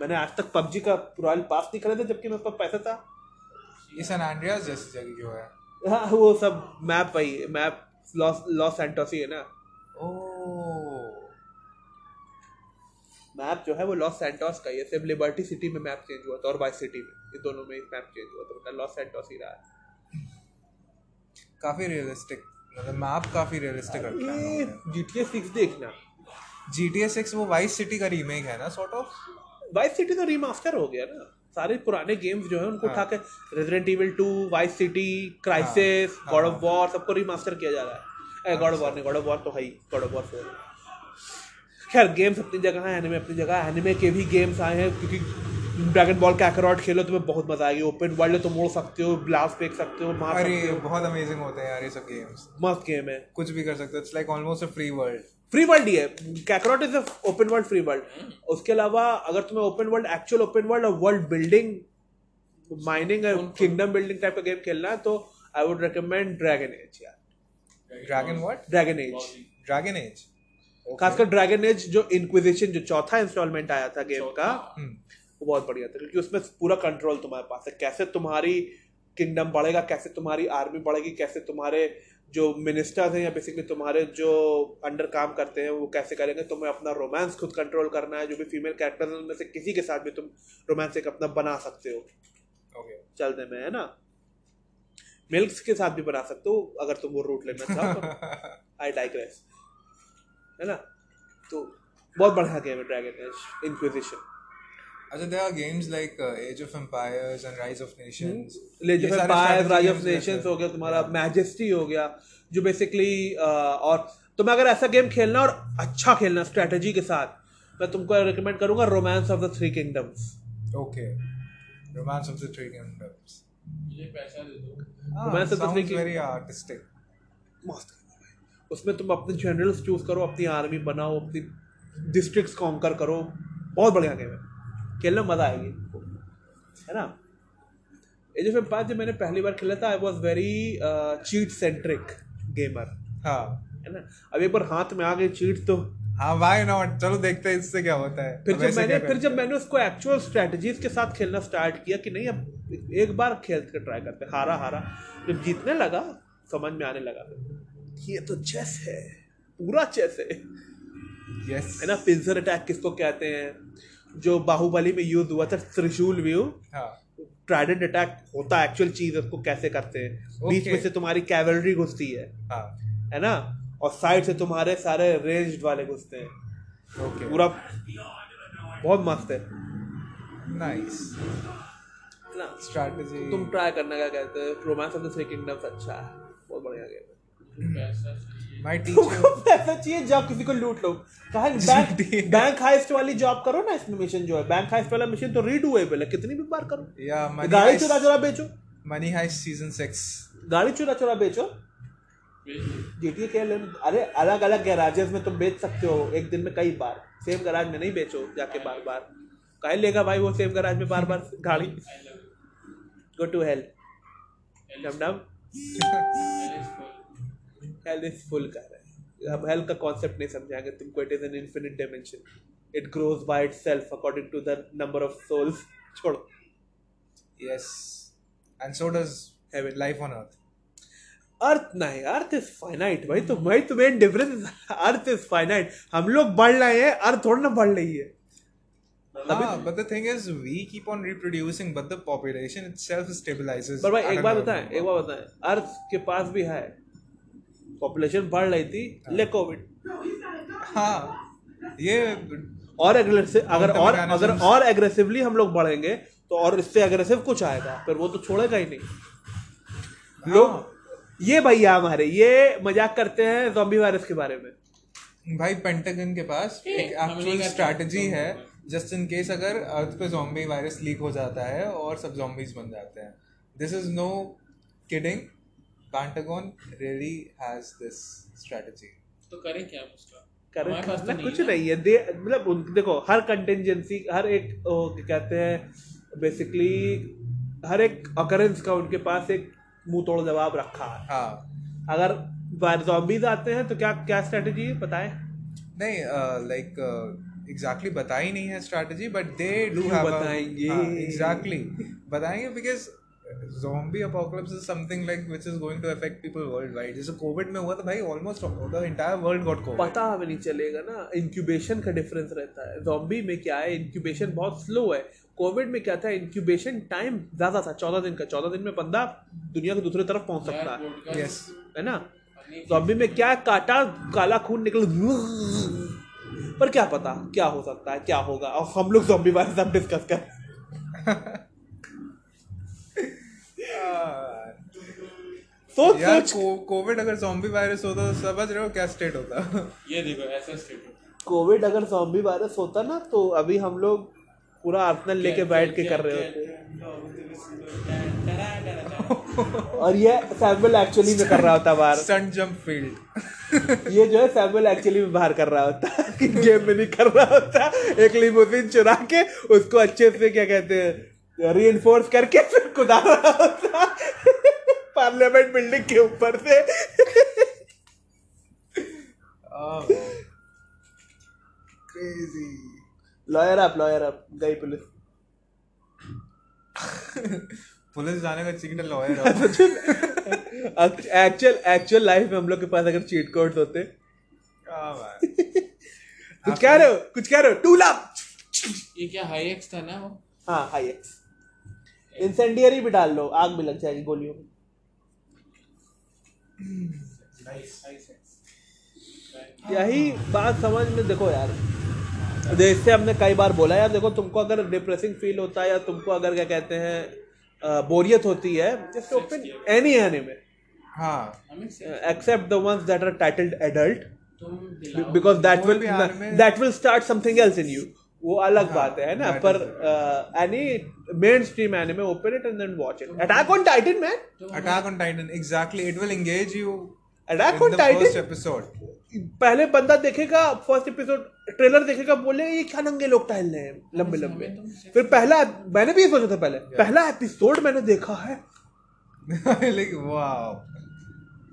मैंने आज तक पबजी का रॉयल पास नहीं खरीदा जबकि मेरे पास पैसा था। ये सैन एंड्रियास जैसी जगह क्यों है? हाँ वो सब मैप वही मैप लॉस लॉस सैंटोस ही है ना। ओह। मैप जो है वो लॉस सैंटोस का ही है। सिर्फ़ लिबर्टी सिटी में मैप चेंज हुआ था और वाइस सिटी में। ये दोनों में मैप चेंज हुआ था। मतलब लॉस सैंटोस ही रहा है। काफ़ी रियलिस्टिक मतलब मैप काफ़ी रियलिस्टिक रखा है टी सिक्स देखना। GTA 6 वो वाइस सिटी का रीमेक है ना सॉर्ट ऑफ़ वाइस सिटी तो रीमास्टर हो गया ना। सारे पुराने गेम्स जो है उनको उठा के Resident Evil 2 Vice City Crysis हाँ, गॉड ऑफ़ वॉर सबको रीमास्टर किया जा रहा है। गॉड ऑफ़ वॉर नहीं गॉड ऑफ़ वॉर तो है गॉड ऑफ़ वॉर फोर खैर गेम्स अपनी जगह है एनिमे अपनी जगह है। एनिमे के भी गेम्स आए हैं क्योंकि ड्रैगन बॉल कैकरॉट खेलो तुम्हें बहुत मज़ा आएगी। ओपन वर्ल्ड है तो मोड़ सकते हो ब्लास्ट फेंक सकते हो मार अरे सकते हो। बहुत अमेजिंग होते हैं यार ये सब गेम्स मस्त गेम है। कुछ भी कर सकते हो it's like almost a free world free world ही है। Kakarot is a open world free world उसके अलावा अगर तुम्हें open world actual open world और world building mining kingdom building type का गेम खेलना है तो I would recommend Dragon Age यार। Dragon what Dragon Age Dragon Age खासकर ड्रैगन एज जो इंक्विजिशन जो चौथा इंस्टॉलमेंट आया था गेम का वो बहुत बढ़िया था क्योंकि उसमें पूरा कंट्रोल तुम्हारे पास है। कैसे तुम्हारी किंगडम बढ़ेगा कैसे तुम्हारी आर्मी बढ़ेगी कैसे तुम्हारे जो मिनिस्टर्स हैं या बेसिकली तुम्हारे जो अंडर काम करते हैं वो कैसे करेंगे? तुम्हें अपना रोमांस खुद कंट्रोल करना है जो भी फीमेल कैरेक्टर्स हैं उनमें से किसी के साथ भी तुम रोमांस एक अपना बना सकते हो। ओके चलने में है ना? मिल्क्स के साथ भी बना सकते हो अगर तुम वो रूट लेना चाहो तो। *laughs* आई डाइग्रेस है ना? तो बहुत बढ़िया गेम है ड्रैगन एज इंक्विजिशन अच्छा there are games like Age of Empires and Rise of Nations Age of Empire Rise of Nations हो गया तुम्हारा मैजेस्टी हो गया जो बेसिकली और तुम्हें अगर ऐसा गेम खेलना और अच्छा खेलना स्ट्रेटेजी के साथ मैं तुमको रिकमेंड करूँगा Romance of the Three Kingdoms okay Romance of the Three Kingdoms मुझे पैसा दे दो। मैंने तो sounds देखी- very artistic. मस्त उसमें तुम अपने जनरल्स चूज़ करो अपनी आर्मी बनाओ अपनी डिस्ट्रिक्ट्स कॉन्कर करो। बहुत बढ़िया गेम है। खेलने मज़ा आएगी। है ना? एज ऑफ़ एम्पायर जब मैंने पहली बार खेला था I was very cheat centric gamer हाँ है ना? अब एक बार हाथ में आ गई चीट तो हाँ वाई नॉट चलो देखते हैं इससे क्या होता है। फिर जब मैंने फिर जब मैंने उसको एक्चुअल स्ट्रेटजीज के साथ खेलना स्टार्ट किया कि नहीं अब एक बार खेल के ट्राई करते हारा हारा। जब जीतने लगा समझ में आने लगा। ये तो चेस है। पूरा चेस है। हैं? yes है ना? पिंजर अटैक किसको कहते हैं? जो बाहुबली में यूज़ हुआ था त्रिशूल व्यू हाँ। ट्राइडेंट अटैक होता है एक्चुअल चीज़ उसको कैसे करते हैं? बीच में से तुम्हारी कैवलरी घुसती है। हाँ। है ना? और साइड से तुम्हारे सारे रेंज्ड वाले घुसते हैं। ओके पूरा बहुत मस्त है। नाइस है ना स्ट्रैटेजी तुम ट्राई करना क्या कहते हैं Romance of the Three Kingdoms अच्छा है। बहुत बढ़िया गेम है। *laughs* पैसा चाहिए माय तुमको टीचर पैसा चाहिए जॉब किसी को लूट लो। कहा बैंक बैंक हाइस्ट वाली जॉब करो ना इसमें मिशन जो है। बैंक हाइस्ट वाला मिशन तो रीडूएबल है कितनी भी बार करो। या गाड़ी चुरा चुरा बेचो। मनी हाइस्ट सीज़न 6 गाड़ी चुरा चुरा बेचो। भेज दो। जीटीए अरे अलग अलग गैराजेस में तुम बेच सकते हो एक दिन में कई बार। सेम गैराज में नहीं बेचो जाके बार बार कह लेगा भाई वो सेम गैराज में बार बार गाड़ी. Go to hell Hell. is- डम डम. हेल इज़ फुल कर रहे हैं अब हेल का कॉन्सेप्ट नहीं समझाएँगे तुमको it is an infinite dimension it grows by itself according to the number of souls छोड़ो yes. And so does Heaven. life on earth. Earth नहीं अर्थ इज़ फाइनाइट भाई तो भाई तो main difference earth is finite हम लोग बढ़ रहे हैं अर्थ थोड़ा ना बढ़ रही है Ah, but the thing is, we keep on reproducing, but the population itself stabilizes. भाई एक बात बताएँ एक बात बताएँ अर्थ के पास भी है पॉपुलेशन बढ़ रही थी ले कोविड हाँ। ये और एग्रेसिव अगर और अगर और एग्रेसिवली हम लोग बढ़ेंगे तो और इससे एग्रेसिव कुछ आएगा फिर वो तो छोड़ेगा ही नहीं। लोग ये भैया हमारे ये मज़ाक करते हैं जॉम्बी वायरस के बारे में। भाई पेंटागन के पास एक एक्चुअल स्ट्रैटेजी है। जस्ट इन केस अगर अर्थ पे zombie वायरस लीक हो जाता है और सब zombies बन जाते हैं। This is no kidding Pentagon really has this strategy तो करें क्या हम उसका? करें हमारे पास तो कुछ है। नहीं है। दे मतलब उन- देखो हर कंटेंजेंसी हर एक ओ, कहते हैं बेसिकली हर एक अकरेंस का उनके पास एक मुँह तोड़ जवाब रखा है। हाँ। अगर zombies आते हैं तो क्या क्या स्ट्रेटेजी है? बताएँ। नहीं लाइक एग्जैक्टली बता ही नहीं है strategy but they do have बताएँगे? एग्जैक्टली बताएँगे because zombie apocalypse is something like which is going to affect people worldwide. जैसे कोविड में हुआ था भाई almost the entire world got Covid पता हमें नहीं चलेगा ना इंक्यूबेशन का डिफरेंस रहता है। जॉम्बी में क्या है? इंक्यूबेशन बहुत स्लो है। कोविड में क्या था? इंक्यूबेशन टाइम ज़्यादा था चौदह दिन का। चौदह दिन में बंदा दुनिया के दूसरे तरफ़ पहुँच सकता है। यस है ना? जॉम्बी में क्या है? काटा काला खून निकल पर क्या पता? क्या हो सकता है? क्या होगा? और हम लोग जॉम्बी बारे में डिस्कस कर *laughs* सोच यार सोच कोविड अगर zombie वायरस होता तो समझ रहे हो क्या स्टेट होता ये देखो ऐसा स्टेट कोविड अगर जॉम्बी वायरस होता ना तो अभी हम लोग पूरा आर्सनल लेके बैठ के कर रहे होते और ये सैमुअल एक्चुअली में कर रहा होता बाहर सन जंप फ़ील्ड ये जो है सैमुअल एक्चुअली में बाहर कर रहा होता गेम में नहीं कर रहा होता एक लिमोजिन चुरा के उसको अच्छे से क्या कहते हैं री करके फिर कुदा रहा होता पार्लियामेंट बिल्डिंग के ऊपर से। Crazy lawyer up lawyer up गई पुलिस। पुलिस जाने का chicken lawyer actual actual life में हम लोग के पास अगर चीट कोड्स होते। कुछ कह रहे हो? कुछ कह रहे हो? To love. ये क्या हाई एक्स था ना वो? हाँ हाई एक्स इंसेंडियरी भी डाल लो आग भी लग जाएगी गोलियों में। यही बात समझ में देखो यार। जैसे हमने कई बार बोला यार देखो तुमको अगर डिप्रेसिंग फील होता है या तुमको अगर क्या कहते हैं बोरियत होती है जस्ट ओपन एनी एनिमे हाँ। Except the ones that are titled adult because that will भी anime- that will start something else in you वो अलग हाँ, बात है ना? पर any mainstream anime open it and then watch it Attack on Titan man on Titan, exactly. It will engage you Attack in on the Titan? पहले बंदा देखेगा फ़र्स्ट एपिसोड ट्रेलर देखेगा बोले ये क्या नंगे लोग टहल रहे हैं? लंबे लंबे। फिर पहला मैंने भी ये सोचा था पहले। पहला एपिसोड मैंने देखा है। *laughs*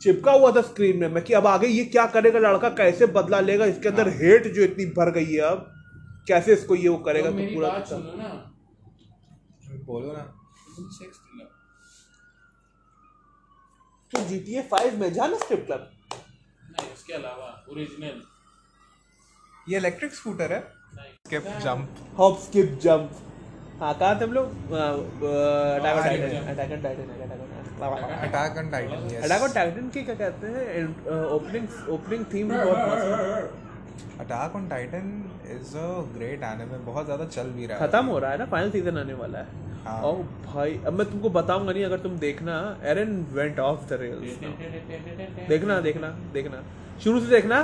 चिपका हुआ था स्क्रीन में मैं कि अब आगे ये क्या करेगा लड़का कैसे बदला लेगा इसके अंदर हेट जो इतनी भर गई है अब। कैसे इसको ये वो करेगा तो तो पूरा बात सुनो ना। बोलो ना। तो GTA 5 में जाना स्ट्रिप क्लब नहीं उसके अलावा ओरिजिनल ये इलेक्ट्रिक स्कूटर है। Skip jump hop skip jump हाँ कहाँ थे हम लोग? Attack on Titan Attack on Titan Attack on Titan Attack on Titan की क्या कहते हैं? ओपनिंग ओपनिंग थीम बहुत मस्त है। Attack on Titan is a great anime बहुत ज़्यादा चल भी रहा है। खत्म हो रहा है ना फाइनल सीज़न आने वाला है। हाँ। ओ भाई अब मैं तुमको बताऊँगा नहीं अगर तुम देखना Eren went off the rails देखना देखना देखना। शुरू से देखना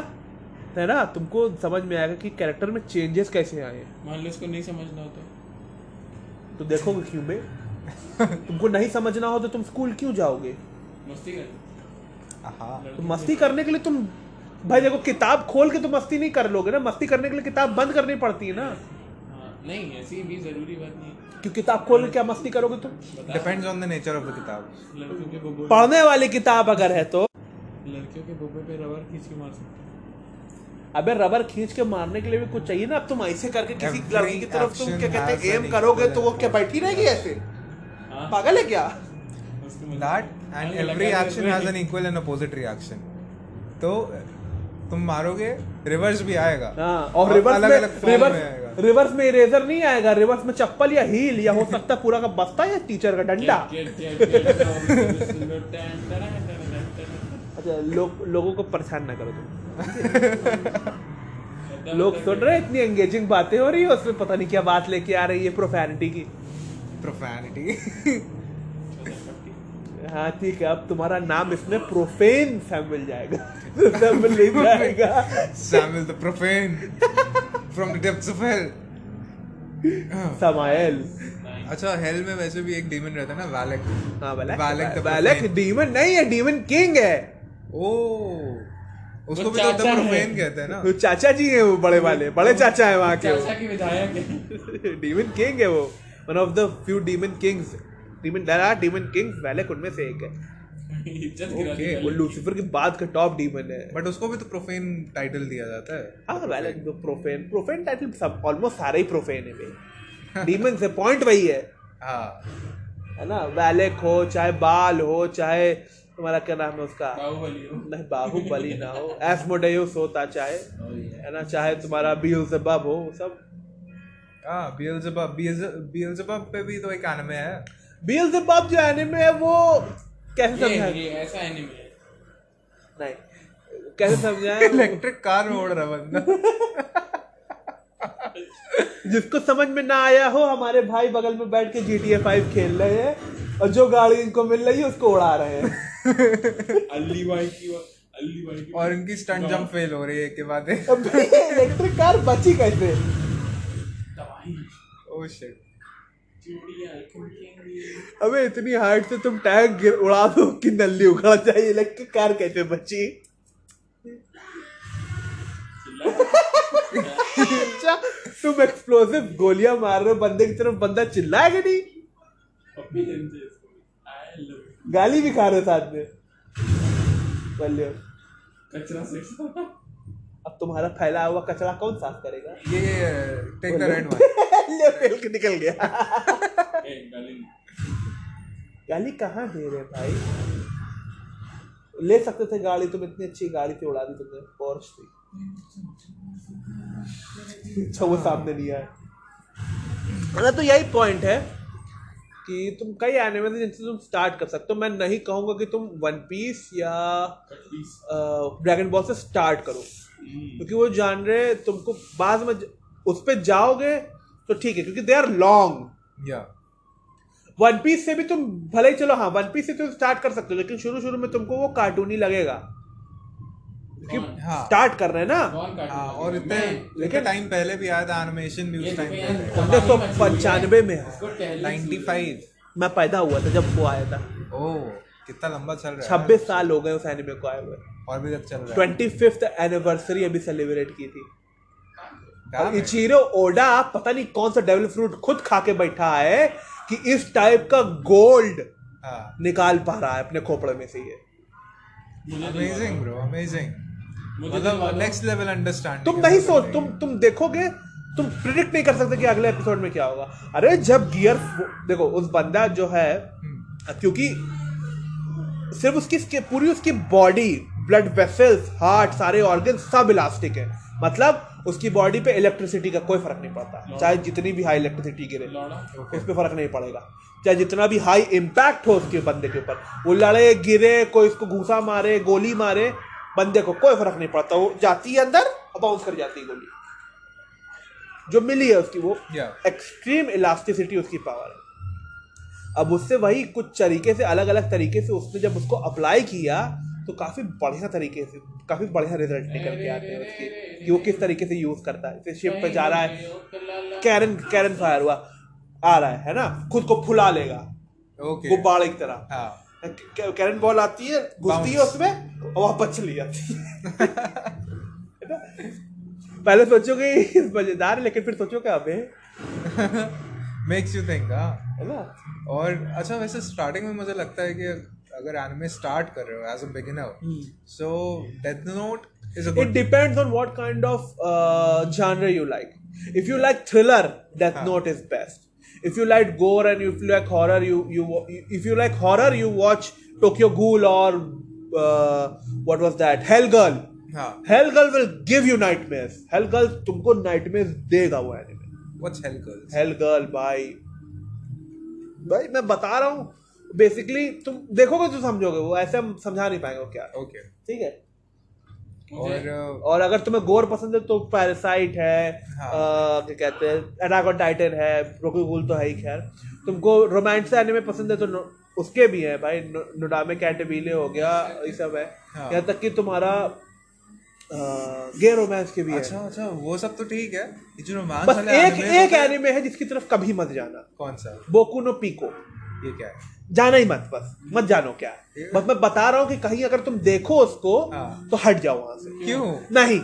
है ना तुमको समझ में आएगा कि कैरेक्टर में चेंजेस कैसे आए। मान लो इसको नहीं समझना हो तो। तो देखोगे क्यों बे? *laughs* तुमको नहीं समझना हो तो तुम स्कूल क्यों जाओगे? मस्ती कर। हाँ। तो मस्ती करने के लिए तुम भाई देखो किताब खोल के तो मस्ती नहीं कर लोगे ना। मस्ती करने के लिए किताब बंद करनी पड़ती है ना। हाँ नहीं ऐसी भी ज़रूरी बात नहीं क्यों किताब खोल के क्या मस्ती करोगे तुम? Depends on the nature of the किताब। लड़कियों के बोबो पढ़ने वाली किताब अगर है तो? लड़कियों के बोबे पे रबर खींच के मार सकते अबे रबर खींच के मारने के लिए भी कुछ चाहिए ना। अब तुम ऐसे करके किसी लड़की की तरफ़ तुम क्या कहते हैं एम करोगे तो वो क्या बैठी रहेगी ऐसे? हाँ। पागल है क्या? That and every action has an equal and opposite reaction तो तुम मारोगे रिवर्स भी आएगा हाँ और रिवर्स में अलग-अलग रिवर्स रिवर्स में इरेजर नहीं आएगा रिवर्स में चप्पल या हील या हो सकता है पूरा का बस्ता या टीचर का डंडा अच्छा लोग लोगों को परेशान ना करो तुम लोग सुन रहे हैं, इतनी एंगेजिंग बातें हो रही है उसमें पता नहीं क्या बात लेके आ रही है प्रोफेनिटी की प्रोफैनिटी हाँ ठीक है अब तुम्हारा नाम इसमें प्रोफेन सैमुअल जाएगा सैमुअल नहीं जाएगा। Samuel the profane. From the depths of hell. Samael अच्छा हेल में वैसे भी एक डीमन रहता है ना वैलेक हाँ Valak Valak the Valak demon नहीं है डीमन किंग है। ओ उसको भी तो द चाचा प्रोफेन कहते हैं ना। वो चाचा जी है वो बड़े वाले बड़े चाचा है वहाँ के चाचा की विधायक है। डीमन किंग है वो। One of the few demon kings demon there are demon kings Valak उनमें से एक है। *laughs* Okay, वो लूसीफर के बाद का टॉप डीमन है। बट उसको भी तो प्रोफेन टाइटल दिया जाता है। हाँ वैलेक तो प्रोफेन प्रोफेन टाइटल सब ऑलमोस्ट सारे ही प्रोफेन है भाई। डीमन से पॉइंट वही है। हाँ। है ना? वैलेक हो चाहे बाल हो चाहे तुम्हारा क्या नाम है उसका? बाहुबली हो। नहीं बाहुबली ना हो। होता चाहे। है। ना? चाहे तुम्हारा बीएलजेबब हो सब। हाँ बियलजेबब बियलजेबब पे भी तो एक एनिमे है। बीएलजेबब जो एनिमे है वो कैसे समझाए? ये ऐसा एनिमे है। नहीं। कैसे समझाए? इलेक्ट्रिक कार में उड़ रहा है बंदा। जिसको समझ में ना आया हो हमारे भाई बगल में बैठ के GTA 5 खेल रहे हैं और जो गाड़ी इनको मिल रही है उसको उड़ा रहे हैं। अली भाई की अल्ली भाई की और इनकी स्टंट जंप फेल हो रही है के बाद। इलेक्ट्रिक कार बची कैसे? दवाई। ओह शिट कुंकेंगी अबे, इतनी हाइट से तुम टैंक उड़ा दो, कि नल्ली उखड़ जाए इलेक्ट्रिक कार कैसे बची? अच्छा तुम एक्सप्लोसिव गोलियाँ मार रहे हो, बंदे की तरफ़ बंदा चिल्लाएगा नहीं? गाली भी खा रहे साथ में। कचरा अब तुम्हारा फैला हुआ कचरा कौन साफ़ करेगा? ये टेक द रेड वन ले फेल के निकल गया। गाली। गाली कहाँ दे रहे भाई? ले सकते थे गाड़ी तुम इतनी अच्छी गाड़ी से उड़ा दी तुमने? पोर्श थी। अच्छा वो सामने नहीं आया। मतलब तो यही पॉइंट है कि तुम कई एनिमे से जिनसे तुम स्टार्ट कर सकते हो। मैं नहीं कहूँगा कि तुम वन पीस या ड्रैगन बॉल से स्टार्ट करो। क्योंकि वो जान रहे तुमको बाद में उस पर जाओगे तो ठीक है क्योंकि दे आर लॉन्ग या वन पीस से भी तुम भले ही चलो हाँ वन पीस से तुम स्टार्ट कर सकते हो लेकिन शुरू शुरू में तुमको वो कार्टूनी लगेगा। हाँ। स्टार्ट कर रहे हैं ना। हाँ और? इतने लेकिन- टाइम पहले भी आया था एनिमेशन भी उस टाइम उन्नीस सौ पंचानवे में है। नाइन्टी फाइव मैं पैदा हुआ था जब वो आया था। ओह कितना लंबा चल रहा है? छब्बीस साल हो गए उस एनिमे को आए हुए। और भी तक चल रहा है। ट्वेंटी फिफ्थ एनिवर्सरी अभी सेलिब्रेट की थी। और है? ओडा पता नहीं कौन सा डेविल फ्रूट खुद खा के बैठा है कि इस टाइप का गोल्ड हाँ। निकाल पा रहा है अपने खोपड़े में से ये। अमेजिंग ब्रो अमेजिंग मतलब नेक्स्ट लेवल अंडरस्टैंडिंग तुम नहीं सोच तुम तुम देखोगे तुम प्रिडिक्ट नहीं कर सकते कि अगले एपिसोड में क्या होगा। अरे जब गियर देखो उस बंदा जो है क्योंकि सिर्फ़ उसकी पूरी उसकी बॉडी ब्लड वेसल्स हार्ट सारे ऑर्गन सब इलास्टिक है। मतलब उसकी बॉडी पे इलेक्ट्रिसिटी का कोई फ़र्क नहीं पड़ता। चाहे जितनी भी हाई इलेक्ट्रिसिटी गिरे उस पर फ़र्क नहीं पड़ेगा। चाहे जितना भी हाई इम्पैक्ट हो उसके बंदे के ऊपर। वो लड़े गिरे कोई उसको घूसा मारे गोली मारे बंदे को कोई फ़र्क नहीं पड़ता। वो जाती है अंदर और बाउंस कर जाती है गोली। जो मिली है उसकी वो एक्सट्रीम इलास्टिसिटी उसकी पावर है। अब उससे वही कुछ तरीके से अलग अलग तरीके से उसने जब उसको अप्लाई किया तो काफ़ी बढ़िया तरीके से काफ़ी बढ़िया रिज़ल्ट निकल के आते हैं उसके कि वो किस तरीके से यूज़ करता है। जैसे शिप पे जा रहा है कैरन कैरन फायर हुआ आ रहा है है ना? खुद को फुला लेगा ओके गुब्बारे की तरह। हाँ। कैरन बॉल आती है घुसती है उसमें और वापस चली जाती है। है? पहले सोचोगे *laughs* मज़ेदार लेकिन फिर सोचोगे अबे. मेक्स यू थिंक हाँ। है ना? और अच्छा वैसे स्टार्टिंग में मुझे लगता है कि अगर एनिमे स्टार्ट कर रहे हो as a beginner so Death Note is it depends on what kind of genre you like if you like thriller Death Note is best if you like gore and you like horror you you if you like horror you watch Tokyo Ghoul और what was that Hell Girl हाँ। Hell Girl will give you nightmares Hell Girl तुमको nightmares देगा वो anime what's Hell Girl Hell Girl bye भाई मैं बता रहा हूँ बेसिकली तुम देखोगे तो समझोगे वो ऐसे हम समझा नहीं पाएँगे क्या। ओके ठीक है और और अगर तुम्हें गोर पसंद है तो पैरासाइट है हाँ। क्या कहते हैं अटैक ऑन टाइटन है रोकी गुल तो है ही खैर तुमको रोमांस एनिमे पसंद है तो उसके भी है भाई नोडामे कैटेबीले हो गया ये सब है हाँ। यहाँ तक कि तुम्हारा गे रोमांस के भी अच्छा है। अच्छा वो सब तो ठीक है। ये जो रोमांस बस वाले एक animes एक होते एनिमे है जिसकी तरफ़ कभी मत जाना। कौन सा? Boku no Pico. ये क्या है? जाना ही मत बस मत जानो क्या। है बस मैं बता रहा हूँ कि कहीं अगर तुम देखो उसको हाँ। तो हट जाओ वहाँ से। क्यों? नहीं।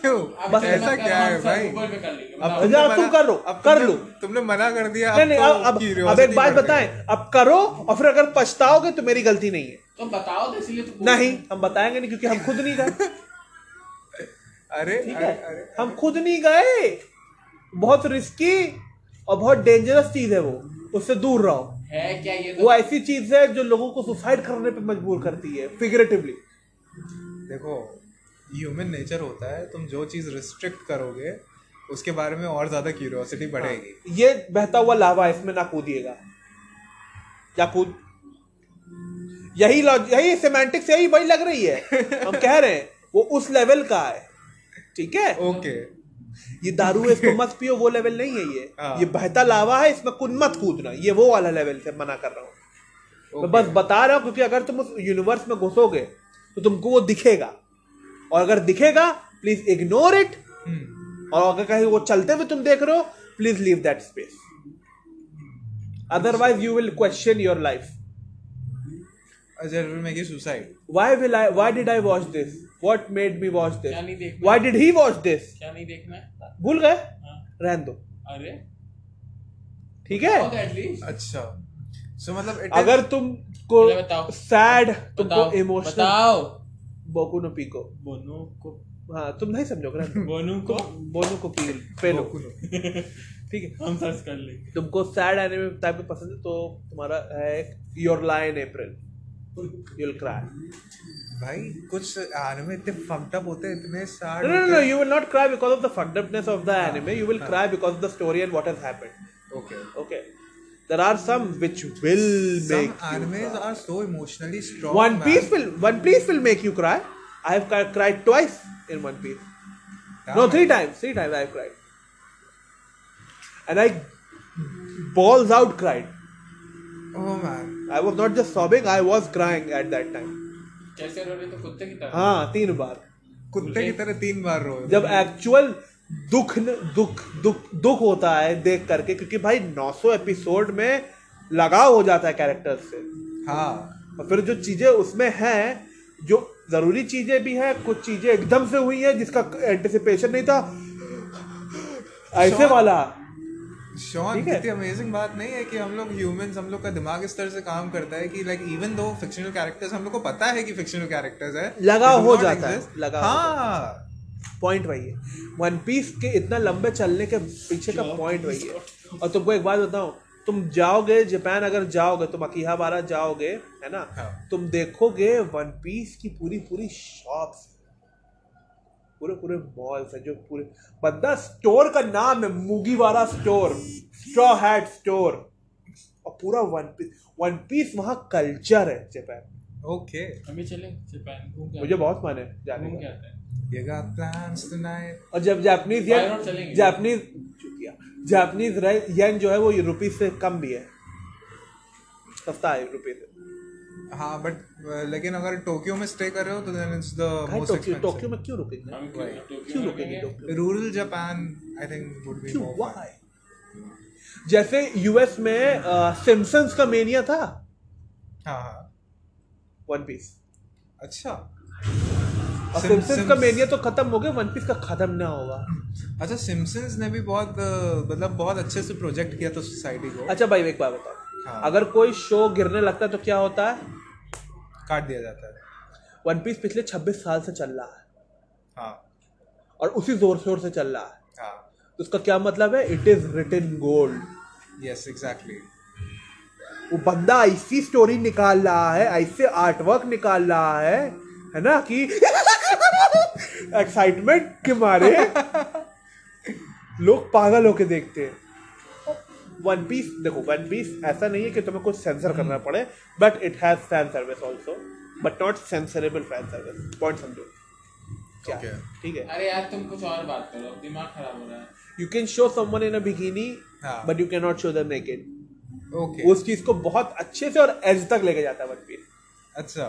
क्यों? बस ऐसा क्या है भाई? अब। तुम कर लो, अब कर तुमने- लो। तुमने मना कर दिया नहीं नहीं तो अब अब एक बात। बताएँ अब करो और फिर अगर पछताओगे तो मेरी गलती नहीं है। तो बताओ तो इसलिए तो नहीं हम बताएँगे नहीं क्योंकि हम खुद नहीं गए *laughs* अरे ठीक है? अरे हम खुद नहीं गए। बहुत रिस्की और बहुत डेंजरस चीज़ है वो। उससे दूर रहो। है क्या ये तो? वो ऐसी चीज़ है जो लोगों को सुसाइड करने पे मजबूर करती है फिगरेटिवली देखो ह्यूमन नेचर होता है तुम जो चीज़ रिस्ट्रिक्ट करोगे उसके बारे में और ज़्यादा क्यूरियोसिटी बढ़ेगी। ये बहता हुआ लावा इसमें ना कूदिएगा क्या कूद। यही लॉज यही सेमेंटिक्स यही वही लग रही है। *laughs* हम कह रहे हैं वो उस लेवल का है। ठीक है? ओके ये दारू है इसको *laughs* मत पियो वो लेवल नहीं है ये। हाँ। ये बहता लावा है इसमें कुन मत कूदना। ये वो वाला लेवल से मना कर रहा हूँ। मैं बस बता रहा हूँ क्योंकि अगर तुम उस यूनिवर्स में घुसोगे तो तुमको वो दिखेगा। और अगर दिखेगा प्लीज़ इग्नोर इट और अगर कहीं वो चलते हुए तुम देख रहे हो please leave that space otherwise you will question your life Ajay will make you suicide why will i why did i watch this? What made me watch this? क्या नहीं देखना why did he watch this? क्या नहीं देखना है भूल गए? हाँ। रहन दो। अरे। ठीक है? अच्छा। सो मतलब अगर पहले बताओ। सैड तुमको इमोशनल बताओ। बोकू नो पीको। बोनू को हाँ तुम नहीं समझोगे ना बोनू को? बोनू को पी पेलो। Boku *laughs* ठीक है। हम सर्च कर लेंगे। तुमको सैड एनिमे टाइप में पसंद है तो तुम्हारा है your line April you'll cry भाई कुछ anime इतने fucked up होते हैं इतने sad no no no, you will not cry because of the fucked upness of the anime you will cry because of the story and what has happened okay okay there are some which will some make you animes are so emotionally strong one man. piece will one piece will make you cry i have cried twice in one piece Yeah, no three man. times three times i have cried and i balls out cried oh man. I was not just sobbing i was crying at that time. कैसे रो रही तो कुत्ते की तरह। हाँ तीन बार। कुत्ते की तरह तीन बार रोए जब एक्चुअल दुख न- दुख दुख दुख होता है देख करके क्योंकि भाई 900 एपिसोड में लगाव हो जाता है कैरेक्टर से। हाँ। और फिर जो चीज़ें उसमें हैं जो ज़रूरी चीज़ें भी हैं कुछ चीज़ें एकदम से हुई है जिसका एंटिसिपेशन नहीं था। ऐसे वाला। शॉन कितनी अमेजिंग बात नहीं है कि हम लोग ह्यूमंस हम लोग का दिमाग इस तरह से काम करता है कि लाइक इवन दो फिक्शनल कैरेक्टर्स हम लोग को पता है कि फिक्शनल कैरेक्टर्स है लगाव हो जाता है, exist. हो हाँ। पॉइंट वही है। वन पीस के इतना लंबे चलने के पीछे का पॉइंट वही है। और तुमको एक बात बताऊँ तुम जाओगे जापान अगर जाओगे तुम अकीहाबारा जाओगे है ना? हाँ। तुम देखोगे वन पीस की पूरी पूरी शॉप्स पूरे पूरे मॉल्स है जो पूरे बंदा स्टोर का नाम है Mugiwara store straw hat store और पूरा वन पीस वन पीस वहाँ कल्चर है जापान ओके अभी चले जापान घूम मुझे बहुत मन है जाने का। you got plans tonight? और जब जापानीज। येन जापानीज शुक्रिया जापानीज येन जो है वो रुपीज़ से कम भी है। सस्ता है रुपये से हाँ बट लेकिन अगर टोक्यो में स्टे कर रहे हो तो then it's the most Tokyo Tokyo में क्यों रुकेंगे? हम क्यों टोक्यो क्यों में रुकेंगे रुकेंगे? Tokyo rural Japan I think would be क्यों? मोर व्हाई जैसे यूएस में सिम्पसन्स का मेनिया था। हाँ हाँ। वन पीस अच्छा। और का मेनिया तो खत्म हो गया वन पीस का खत्म ना होगा। *clears throat* अच्छा सिम्पसन्स ने भी बहुत मतलब बहुत अच्छे से प्रोजेक्ट किया था सोसाइटी को। अच्छा भाई एक बात बताओ। हाँ। अगर कोई शो गिरने लगता है तो क्या होता है? काट दिया जाता है। वन पीस पिछले 26 साल से चल रहा है। हाँ। और उसी ज़ोर शोर से चल रहा है। हाँ। तो उसका क्या मतलब है? It is written gold yes exactly वो बंदा ऐसी स्टोरी निकाल रहा है ऐसे आर्टवर्क निकाल रहा है है ना कि *laughs* एक्साइटमेंट के मारे *laughs* लोग पागल होके देखते हैं। वन पीस देखो वन पीस ऐसा नहीं है कि तुम्हें कुछ सेंसर करना पड़े but it has fan service also but not censorable fan service point समझो। क्या? ठीक है। अरे यार तुम कुछ और बात करो दिमाग खराब हो रहा है। You can show someone in a bikini. But you can not show them naked okay उस चीज़ को बहुत अच्छे से और एज तक लेके जाता है वन पीस अच्छा।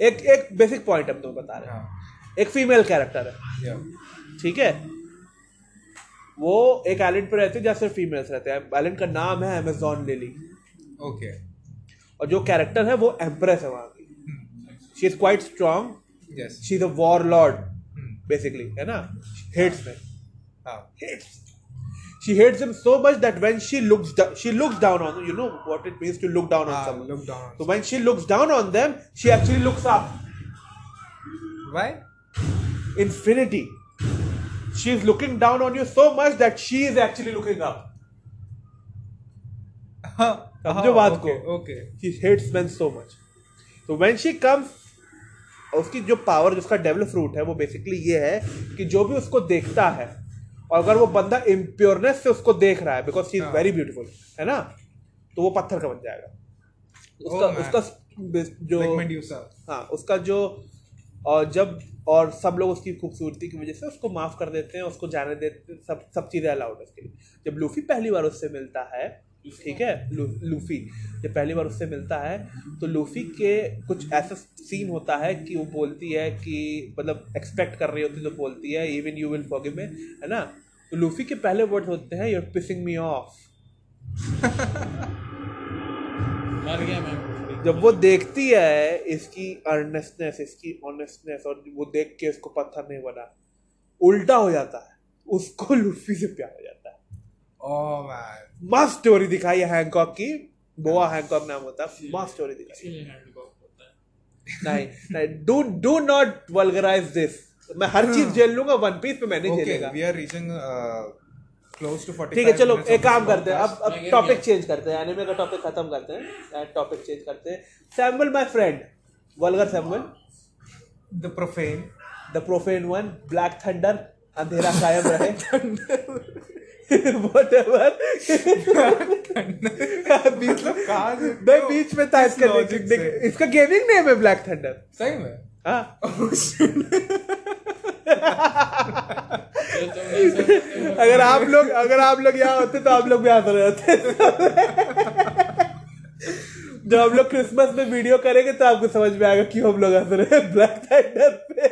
एक एक बेसिक पॉइंट हम तुम बता रहे हैं। हाँ। एक फीमेल कैरेक्टर है। ठीक है? वो एक आइलैंड पे रहती है जहाँ सिर्फ़ फीमेल्स रहते हैं आइलैंड का नाम है अमेजोन लिली ओके और जो कैरेक्टर है वो एम्प्रेस है वहाँ की she is quite strong she is a warlord basically है ना हेट्स में हाँ. She hates him so much that when she looks da- she looks down on you know what it means to look down on हाँ, someone. look down on So when she looks down on them, she actually looks up. why Infinity. She is looking down on you so much that she is actually looking up. हाँ समझो बात को। Okay She hates men so much. So when she comes, उसकी जो power जिसका develop fruit है वो basically ये है कि जो भी उसको देखता है और अगर वो बंदा इम्प्योरनेस से उसको देख रहा है बिकॉज़ शी इज़ हाँ। वेरी ब्यूटीफुल है ना तो वो पत्थर का बन जाएगा उसका Oh, उसका जो हाँ उसका जो और जब और सब लोग उसकी खूबसूरती की वजह से उसको माफ़ कर देते हैं उसको जाने देते सब सब चीज़ें अलाउड है उसके लिए। जब लूफी पहली बार उससे मिलता है ठीक है लू, लूफी जब पहली बार उससे मिलता है तो लूफी के कुछ ऐसा सीन होता है कि वो बोलती है कि मतलब एक्सपेक्ट कर रही होती तो बोलती है even you will forgive me है ना? तो लूफी के पहले वर्ड होते हैं यूर पिसिंग मी ऑफ़ मर गया मैं। जब वो देखती है इसकी अर्नेस्टनेस इसकी ऑनेस्टनेस और वो देख के उसको पत्थर नहीं बना उल्टा हो जाता है। उसको लूफी से प्यार हो जाता है। Oh मस्त स्टोरी दिखाई है हैंकॉक की। बोआ हैंकॉक नाम होता है। मस्त स्टोरी दिखाई है। नहीं नहीं do do not vulgarize this मैं हर चीज़ झेल लूँगा वन पीस पे मैं नहीं okay झेलेगा। we are reaching uh, close to 45 ठीक है चलो एक काम करते हैं अब अब टॉपिक चेंज करते हैं एनिमे का टॉपिक खत्म करते हैं टॉपिक चेंज करते हैं। Samuel my friend vulgar Samuel the profane. The profane one Black Thunder अंधेरा कायम रहे बीच में *laughs* बीच था इसका इसका गेमिंग नेम है ब्लैक थंडर सही में? हाँ। *laughs* *laughs* अगर आप लोग अगर आप लोग यहाँ होते तो आप लोग भी हंस रहे होते जब हम लोग क्रिसमस में वीडियो करेंगे तो आपको समझ में आएगा क्यों हम लोग हंस रहे हैं ब्लैक थंडर पे।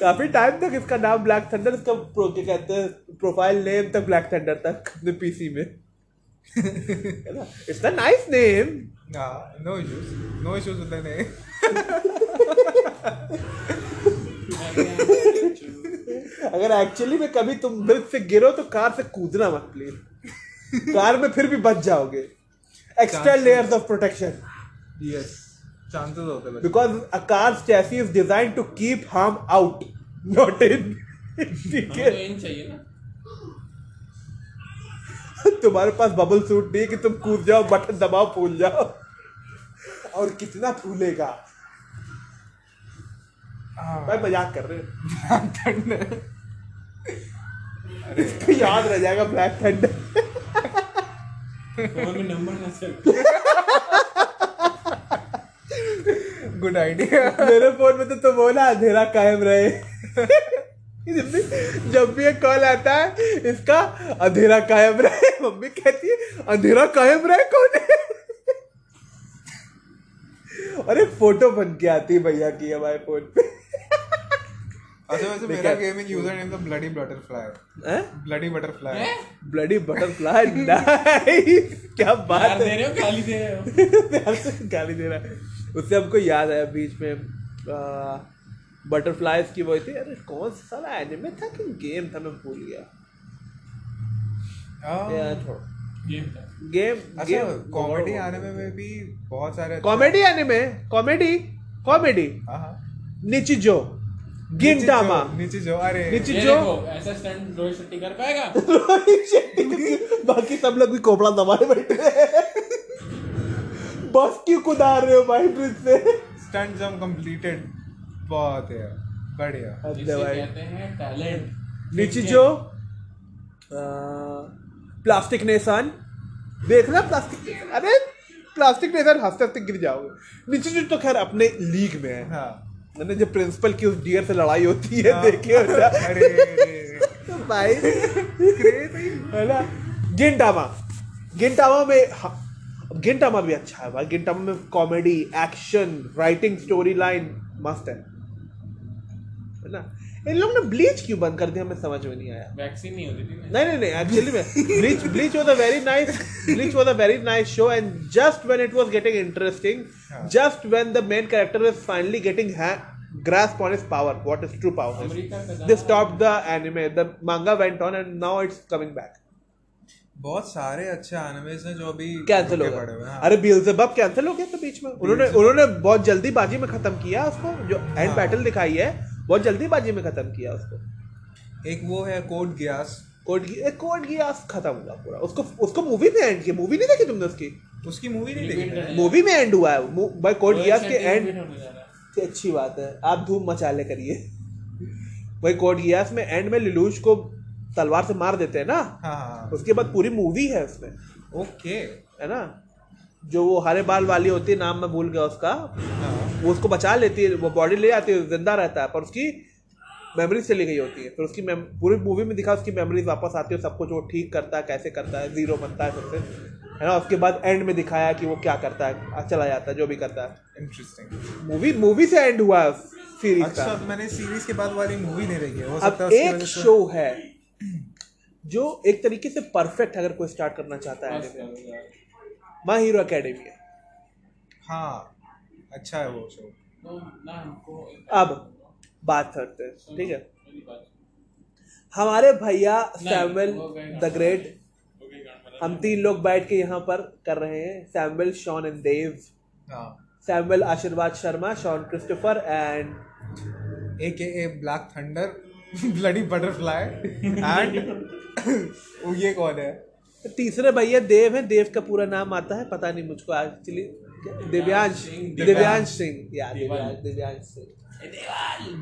काफ़ी टाइम तक इसका नाम ब्लैक थंडर इसका प्रो क्या कहते हैं प्रोफ़ाइल नेम तक ब्लैक थंडर तक अपने पीसी में। It's a nice name no issues no issues with the name *laughs* *laughs* अगर एक्चुअली में कभी तुम ब्रिज से गिरो तो कार से कूदना मत प्लीज़ कार में फिर भी बच जाओगे. Extra layers of protection yes. Chances होते हैं because a car's chassis is designed to keep harm out not in. ठीक है? इन चाहिए ना? तुम्हारे पास बबल सूट नहीं है कि तुम कूद जाओ बटन दबाओ फूल जाओ. और कितना फूलेगा? भाई मज़ाक कर रहे हैं। इसको याद रह जाएगा ब्लैक थंडर फ़ोन में नंबर ना चल good idea मेरे फ़ोन में तो तुम बोला अंधेरा कायम रहे। जब भी जब भी एक कॉल आता है इसका अंधेरा कायम रहे। मम्मी कहती है अंधेरा कायम रहे कौन है? और एक फ़ोटो बन के आती है भैया की हमारे फ़ोन पे। अच्छा वैसे मेरा गेमिंग यूज़र नेम तो ब्लडी बटरफ्लाई ब्लडी बटरफ्लाई हैं? ब्लडी बटरफ्लाई नाइस क्या बात दे रहे हो गाली दे रहे हो? प्यार से गाली दे रहा है। उससे हमको याद आया बीच में बटरफ्लाइज की वो थी। अरे कौन सा साला एनिमे था कि गेम था मैं भूल गया। छोड़ो। गेम गेम गेम कॉमेडी आने में में भी बहुत सारे कॉमेडी एनिमे कॉमेडी कॉमेडी हाँ हाँ। निचिजो गिंटामा नीचे जो अरे। नीचे- जो- ऐसा स्टंट रोहित शेट्टी कर पाएगा? *laughs* बाकी सब लोग भी कोपड़ा दबाए बैठे बस क्यों कुदा रहे हो भाई ब्रिज से? स्टंट जम कंप्लीटेड बहुत है बढ़िया। है कहते हैं टैलेंट निचिजो प्लास्टिक नेसान। देख देखना प्लास्टिक? अरे प्लास्टिक नेसान हँसते हँसते गिर जाओगे। निचिजो तो खैर अपने लीग में है। हाँ। मैंने जब प्रिंसिपल की उस डियर से लड़ाई होती है हाँ। देखे अरे। भाई। है ना? गिंटामा। गिंटामा में गिंटामा भी अच्छा है भाई। गिंटामा में comedy action writing story line मस्त है। है ना? इन लोग ने ब्लीच क्यों बंद कर दिया? हमें समझ में नहीं आया। वैक्सीन नहीं होती थी नहीं नहीं नहीं एक्चुअली में Bleach Bleach was a very nice Bleach was a very nice show and just when it was getting interesting हाँ. Just when the main character is finally getting grasp on his power what his true power. is they stopped the anime the manga went on and now it's coming back. बहुत सारे अच्छे animes हैं जो अभी cancel हो हुए हैं गया हाँ। अरे बीएलजेबब कैंसिल हो गया था बीच में। उन्होंने उन्होंने बहुत जल्दी बाजी में खत्म किया उसको जो एंड हाँ। बैटल दिखाई है। बहुत जल्दी बाजी में खत्म किया उसको। एक वो है कोड गियास। कोड गी कोड गियास खत्म हुआ पूरा। उसको उसको मूवी में एंड किया। मूवी नहीं देखी तुमने उसकी? उसकी मूवी नहीं देखी मूवी में एंड हुआ है भाई कोड गियास के एंड repeat होने जा रहा। है। अच्छी बात है। आप धूम मचाले करिए। भाई कोड गियास में एंड में लिलूश को तलवार से मार देते हैं ना? हाँ हाँ उसके बाद पूरी मूवी है उसमें। ओके है ना? जो वो हरे बाल वाली होती है नाम मैं भूल गया उसका। हाँ। वो उसको बचा लेती है वो बॉडी ले आती है ज़िंदा रहता है पर उसकी मेमोरीज चली गई होती है। फिर उसकी पूरी मूवी में दिखा उसकी मेमोरीज वापस आती है सब कुछ वो ठीक करता है कैसे करता है ज़ीरो बनता है फिर से है ना? उसके बाद एंड में दिखाया कि वो क्या करता है चला जाता है जो भी करता है। इंटरेस्टिंग मूवी मूवी से एंड हुआ सीरीज़ अच्छा का। तो मैंने सीरीज़ के बाद वाली मूवी नहीं देखी है। अब एक शो है जो एक तरीके से परफेक्ट अगर कोई स्टार्ट करना चाहता है माई हीरो अकेडमी हाँ। अच्छा है वो शो तो ना हमको अब बात करते हैं ठीक है? हमारे भैया सैमुअल द ग्रेट। हम तीन लोग बैठ के यहाँ पर कर रहे हैं सैमुअल शॉन एंड देव हाँ। Samuel Ashirwad Sharma Sean Christopher and a k a Black Thunder Bloody Butterfly and ये कौन है? तीसरे भैया देव है देव का पूरा नाम आता है पता नहीं मुझको एक्चुअली दिव्यांश दिव्यांश। सिंह। या Divyansh. Divyansh Singh.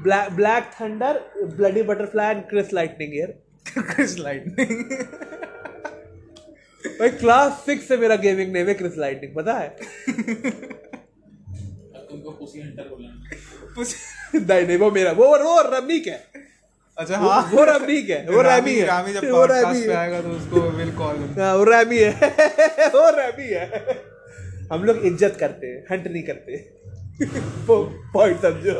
Black Black Thunder Bloody Butterfly and Chris Lightning year Chris Lightning. भाई क्लास सिक्स से मेरा गेमिंग नेम है क्रिस लाइटनिंग पता है? अब तुमको पुसी हंटर बोलना नहीं नहीं वो मेरा वो वो रमीक है? अच्छा हाँ। वो रमीक है? वो रैमी है। रामी जब वो पॉडकास्ट रैमी पे आएगा तो उसको विल कॉल हाँ, वो रैमी है। *laughs* वो रैमी है। हम लोग इज़्ज़त करते हैं हंट नहीं करते। पॉइंट समझो।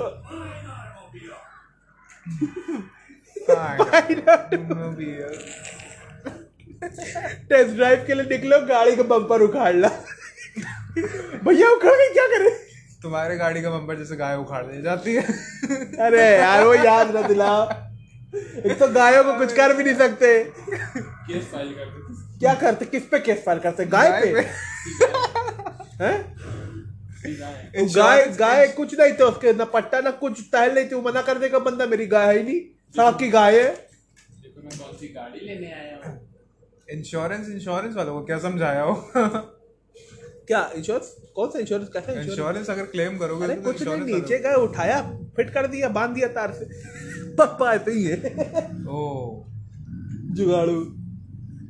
टेस्ट ड्राइव के लिए निकलो गाड़ी का बम्पर उखाड़ ला। भैया उखाड़ के क्या करे? तुम्हारे गाड़ी का बम्पर जैसे गाय उखाड़ दी जाती है। अरे यार वो याद न दिलाओ। एक तो गायों को कुछ कर भी नहीं सकते। केस फ़ाइल करते क्या करते? किस पे केस फ़ाइल करते? गाय पे। गाय गाय कुछ नहीं थे उसके ना पट्टा ना कुछ टहल नहीं थी वो मना कर देगा बंदा मेरी गाय है ही नहीं। सड़क की गाय है। देखो मैं कौन सी गाड़ी लेने आया इंश्योरेंस इंश्योरेंस वालों को क्या समझाया हो? क्या इंश्योरेंस कौन सा इंश्योरेंस कैसा इंश्योरेंस इंश्योरेंस अगर क्लेम करोगे अरे तो कुछ नहीं नीचे गए उठाया फिट कर दिया बाँध दिया तार से। *laughs* पप्पा ऐसे ही है। ओ। जुगाड़ू।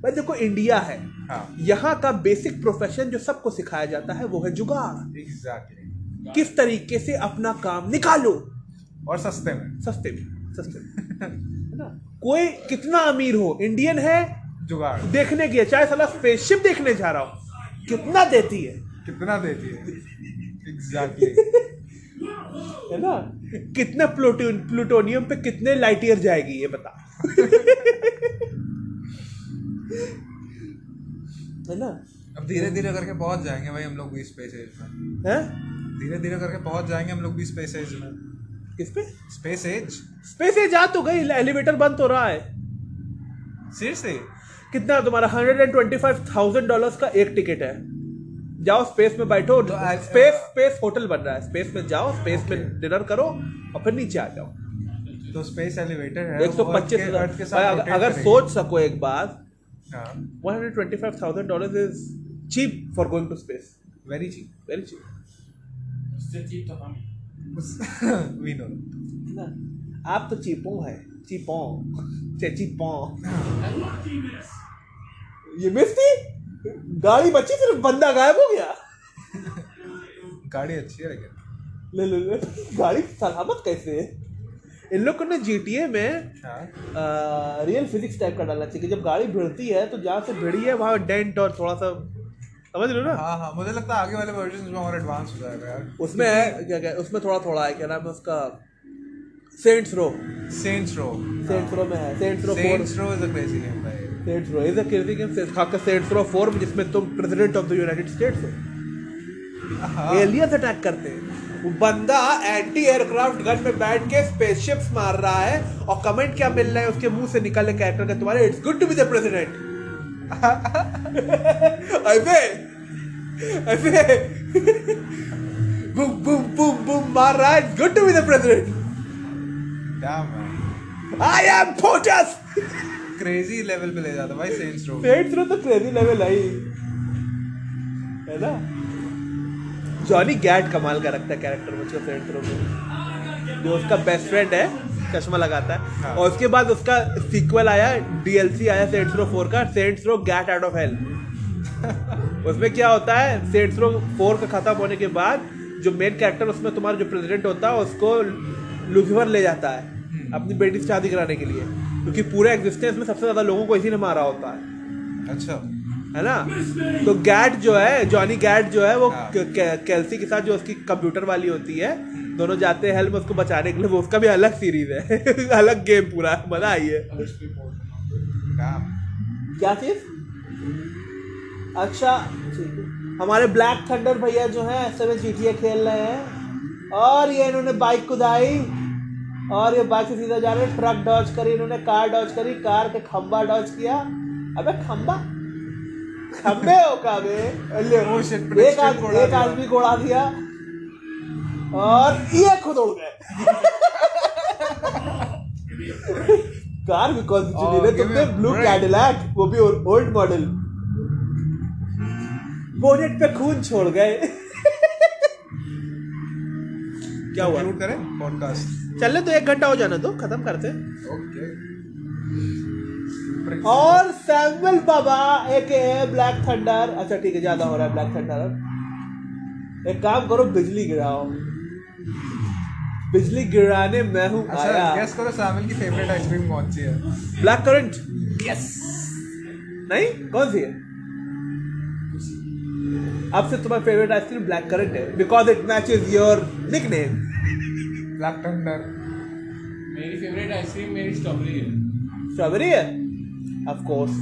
भाई देखो इंडिया है। हाँ। यहाँ का बेसिक प्रोफेशन जो सबको सिखाया जाता है वो है जुगाड़। एग्जैक्टली किस तरीके से अपना काम निकालो? और सस्ते में। सस्ते में सस्ते में। ना? कोई कितना अमीर हो इंडियन है जुगाड़। देखने गया चाहे साला स्पेसशिप देखने जा रहा हो कितना देती है? कितना देती है? Exactly exactly. *laughs* है ना? कितने प्लूटो प्लूटोनियम पे कितने लाइट ईयर जाएगी ये बता। *laughs* है ना? अब धीरे धीरे करके पहुँच जाएँगे भाई हम लोग भी स्पेस एज में। है? धीरे धीरे करके पहुँच जाएँगे हम लोग भी स्पेस एज में। किस पे? स्पेस एज स्पेस से जा तो गई एलिवेटर बंद तो रहा है। सीरियसली कितना तुम्हारा hundred and twenty five thousand dollar का एक टिकट है। जाओ स्पेस में बैठो तो स्पेस स्पेस होटल बन रहा है। स्पेस में जाओ स्पेस में डिनर करो और फिर नीचे आ जाओ। तो स्पेस एलिवेटर है एक सौ पच्चीस अगर सोच सको एक बात हाँ one hundred twenty five thousand dollar is cheap for going to space very cheap very cheap उससे चीप तो हम वी नो ना आप तो चीपों है चीपों चीपों ये मिस थी गाड़ी बची सिर्फ़ बंदा गायब हो गया। *laughs* गाड़ी अच्छी है लेकिन ले ले ले गाड़ी सलामत कैसे है? इन लोग को ना GTA में हाँ। रियल फिजिक्स टाइप का डालना चाहिए कि जब गाड़ी भिड़ती है तो जहाँ से भिड़ी है वहाँ डेंट और थोड़ा सा समझ लो ना? हाँ हाँ मुझे लगता है आगे वाले वर्जन में और एडवांस हो जाएगा यार। उसमें है क्या क्या उसमें थोड़ा थोड़ा है क्या नाम है उसका? Saints Row Saints Row Saints Row में है। Saints Row Saints Row is a crazy name भाई Saints Row is a crazy game खाकर सेंट्स रो फोर जिसमें तुम president of the United States हो। हाँ। एलियंस अटैक करते हैं। वो बंदा एंटी एयरक्राफ्ट गन में बैठ के स्पेसशिप्स मार रहा है और कमेंट क्या मिल रहा है उसके मुँह से निकले कैरेक्टर का तुम्हारे? It's good to be the president ऐसे ऐसे बूम बूम बूम बूम मार रहा है. Good to be the president I am POTUS crazy level पे ले जाता भाई सेंट्स रो सेंट्स रो तो क्रेजी लेवल है ही. है ना? जॉनी गैट कमाल का रखता है कैरेक्टर मुझको सेंट्स रो में। जो उसका बेस्ट फ्रेंड है चश्मा लगाता है। हाँ। और उसके बाद उसका सीक्वल आया डीएलसी आया सेंट्स रो फोर का Saints Row Gat out of Hell उसमें क्या होता है सेंट्स रो फोर का खत्म होने के बाद जो मेन कैरेक्टर उसमें तुम्हारा जो प्रेसिडेंट होता है उसको लुसिफर ले जाता है अपनी बेटी से शादी कराने के लिए। क्योंकि पूरे एग्जिस्टेंस में सबसे ज़्यादा लोगों को इसी ने मारा होता है। अच्छा। है ना? तो गैट जो है जॉनी गैट जो है वो हाँ। कैल्सी के साथ जो उसकी कंप्यूटर वाली होती है दोनों जाते हैं हेल्प उसको बचाने के लिए वो उसका भी अलग सीरीज़ है। *laughs* अलग गेम पूरा है, मज़ा आई है। क्या चीज़? अच्छा हमारे ब्लैक थंडर भैया जो है ऐसे में जीटीए खेल रहे हैं। और ये इन्होंने बाइक कुदाई। और ये बाइक से सीधा जा रहे हैं ट्रक डॉज करी इन्होंने कार डॉज करी कार के खंबा डॉज किया। अबे खंबा खंबे हो का ले, shit, एक pedestrian आद- को उड़ा एक आदमी को उड़ा दिया। और ये खुद उड़ गए। कार भी कौन सी चुनी रे give me तुमने ब्लू कैडिलैक वो भी ओल्ड मॉडल बोनेट पे खून छोड़ गए। क्या हुआ? करें? पॉडकास्ट चलने तो एक घंटा हो जाना तो खत्म करते। ओके और सैमुअल बाबा एक ब्लैक थंडर अच्छा ठीक है ज़्यादा हो रहा है ब्लैक थंडर एक काम करो बिजली गिराओ। बिजली गिराने मैं हूँ अच्छा आया। गेस करो सामिल की फेवरेट आइसक्रीम कौन सी है? ब्लैक करंट यस नहीं? कौन सी है? अब से तुम्हारा favourite ice cream black currant है because it matches your nickname black thunder मेरी फेवरेट आइसक्रीम मेरी स्ट्रॉबेरी है। स्ट्रॉबेरी है? ऑफ़ कोर्स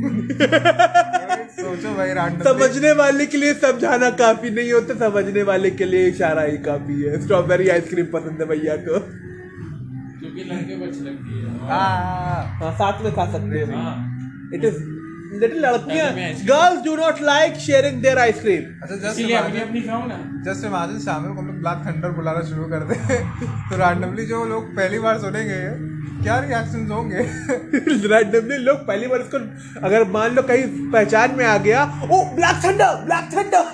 *laughs* सोचो भाई रैंडम समझने वाले के लिए समझाना काफ़ी नहीं होता समझने वाले के लिए इशारा ही काफ़ी है। स्ट्रॉबेरी आइसक्रीम पसंद है भैया को। क्योंकि लड़के को अच्छी लगती है। हाँ। हाँ साथ में खा सकते हैं। हाँ। इट इज़ लिटिल लड़कियाँ। Girls do not like sharing their ice cream अच्छा जस्ट इसीलिए अपनी अपनी खाओ ना। जस्ट इमेजिन शाम को हम लोग ब्लैक थंडर बुलाना शुरू कर दे। तो रैंडमली जो लोग पहली बार सुनेंगे क्या रिएक्शन होंगे? रैंडमली लोग पहली बार इसको अगर मान लो कहीं पहचान में आ गया ओ ब्लैक थंडर ब्लैक थंडर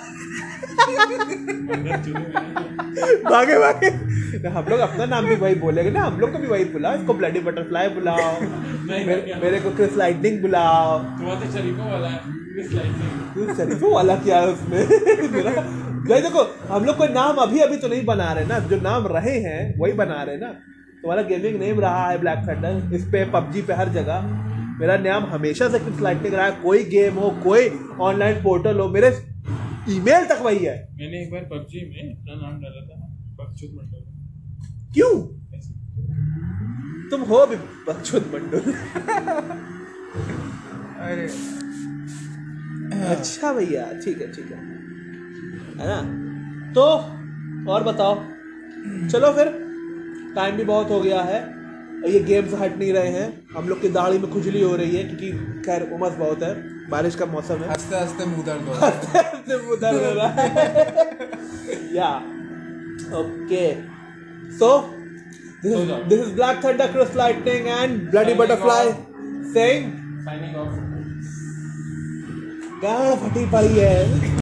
भागे भागे। हम लोग अपना नाम भी वही बोलेंगे ना हम लोग को भी वही बुलाओ इसको ब्लडी बटरफ्लाई बुलाओ मेरे, मेरे को क्रिस लाइटनिंग बुलाओ। तुम्हारा तो शरीफों वाला है तू शरीफों क्या है उसमें? मेरा भाई देखो हम लोग कोई नाम अभी अभी तो नहीं बना रहे ना जो नाम रहे हैं वही बना रहे ना। तुम्हारा गेमिंग नेम रहा है ब्लैक थंडर इस पे पबजी पे हर जगह। मेरा नाम हमेशा से क्रिस लाइटनिंग रहा है। कोई गेम हो कोई ऑनलाइन पोर्टल हो मेरे ईमेल तक वही है। मैंने एक बार पबजी में अपना नाम डाला था बकचोद मंडल। क्यों? तुम हो भी बकचोद मंडल। अरे। अच्छा भैया ठीक है ठीक है। है ना? तो और बताओ। चलो फिर टाइम भी बहुत हो गया है। ये गेम्स हट नहीं रहे हैं। हम लोग की दाढ़ी में खुजली हो रही है क्योंकि खैर उमस बहुत है। बारिश का मौसम है। हँसते हँसते मुँह दर्द हो रहा है। से मुँह दर्द हो रहा है। या okay. So this is Black Thunder Chris Lightning and Bloody Butterfly. Saying signing off गाड़ फटी पड़ी है।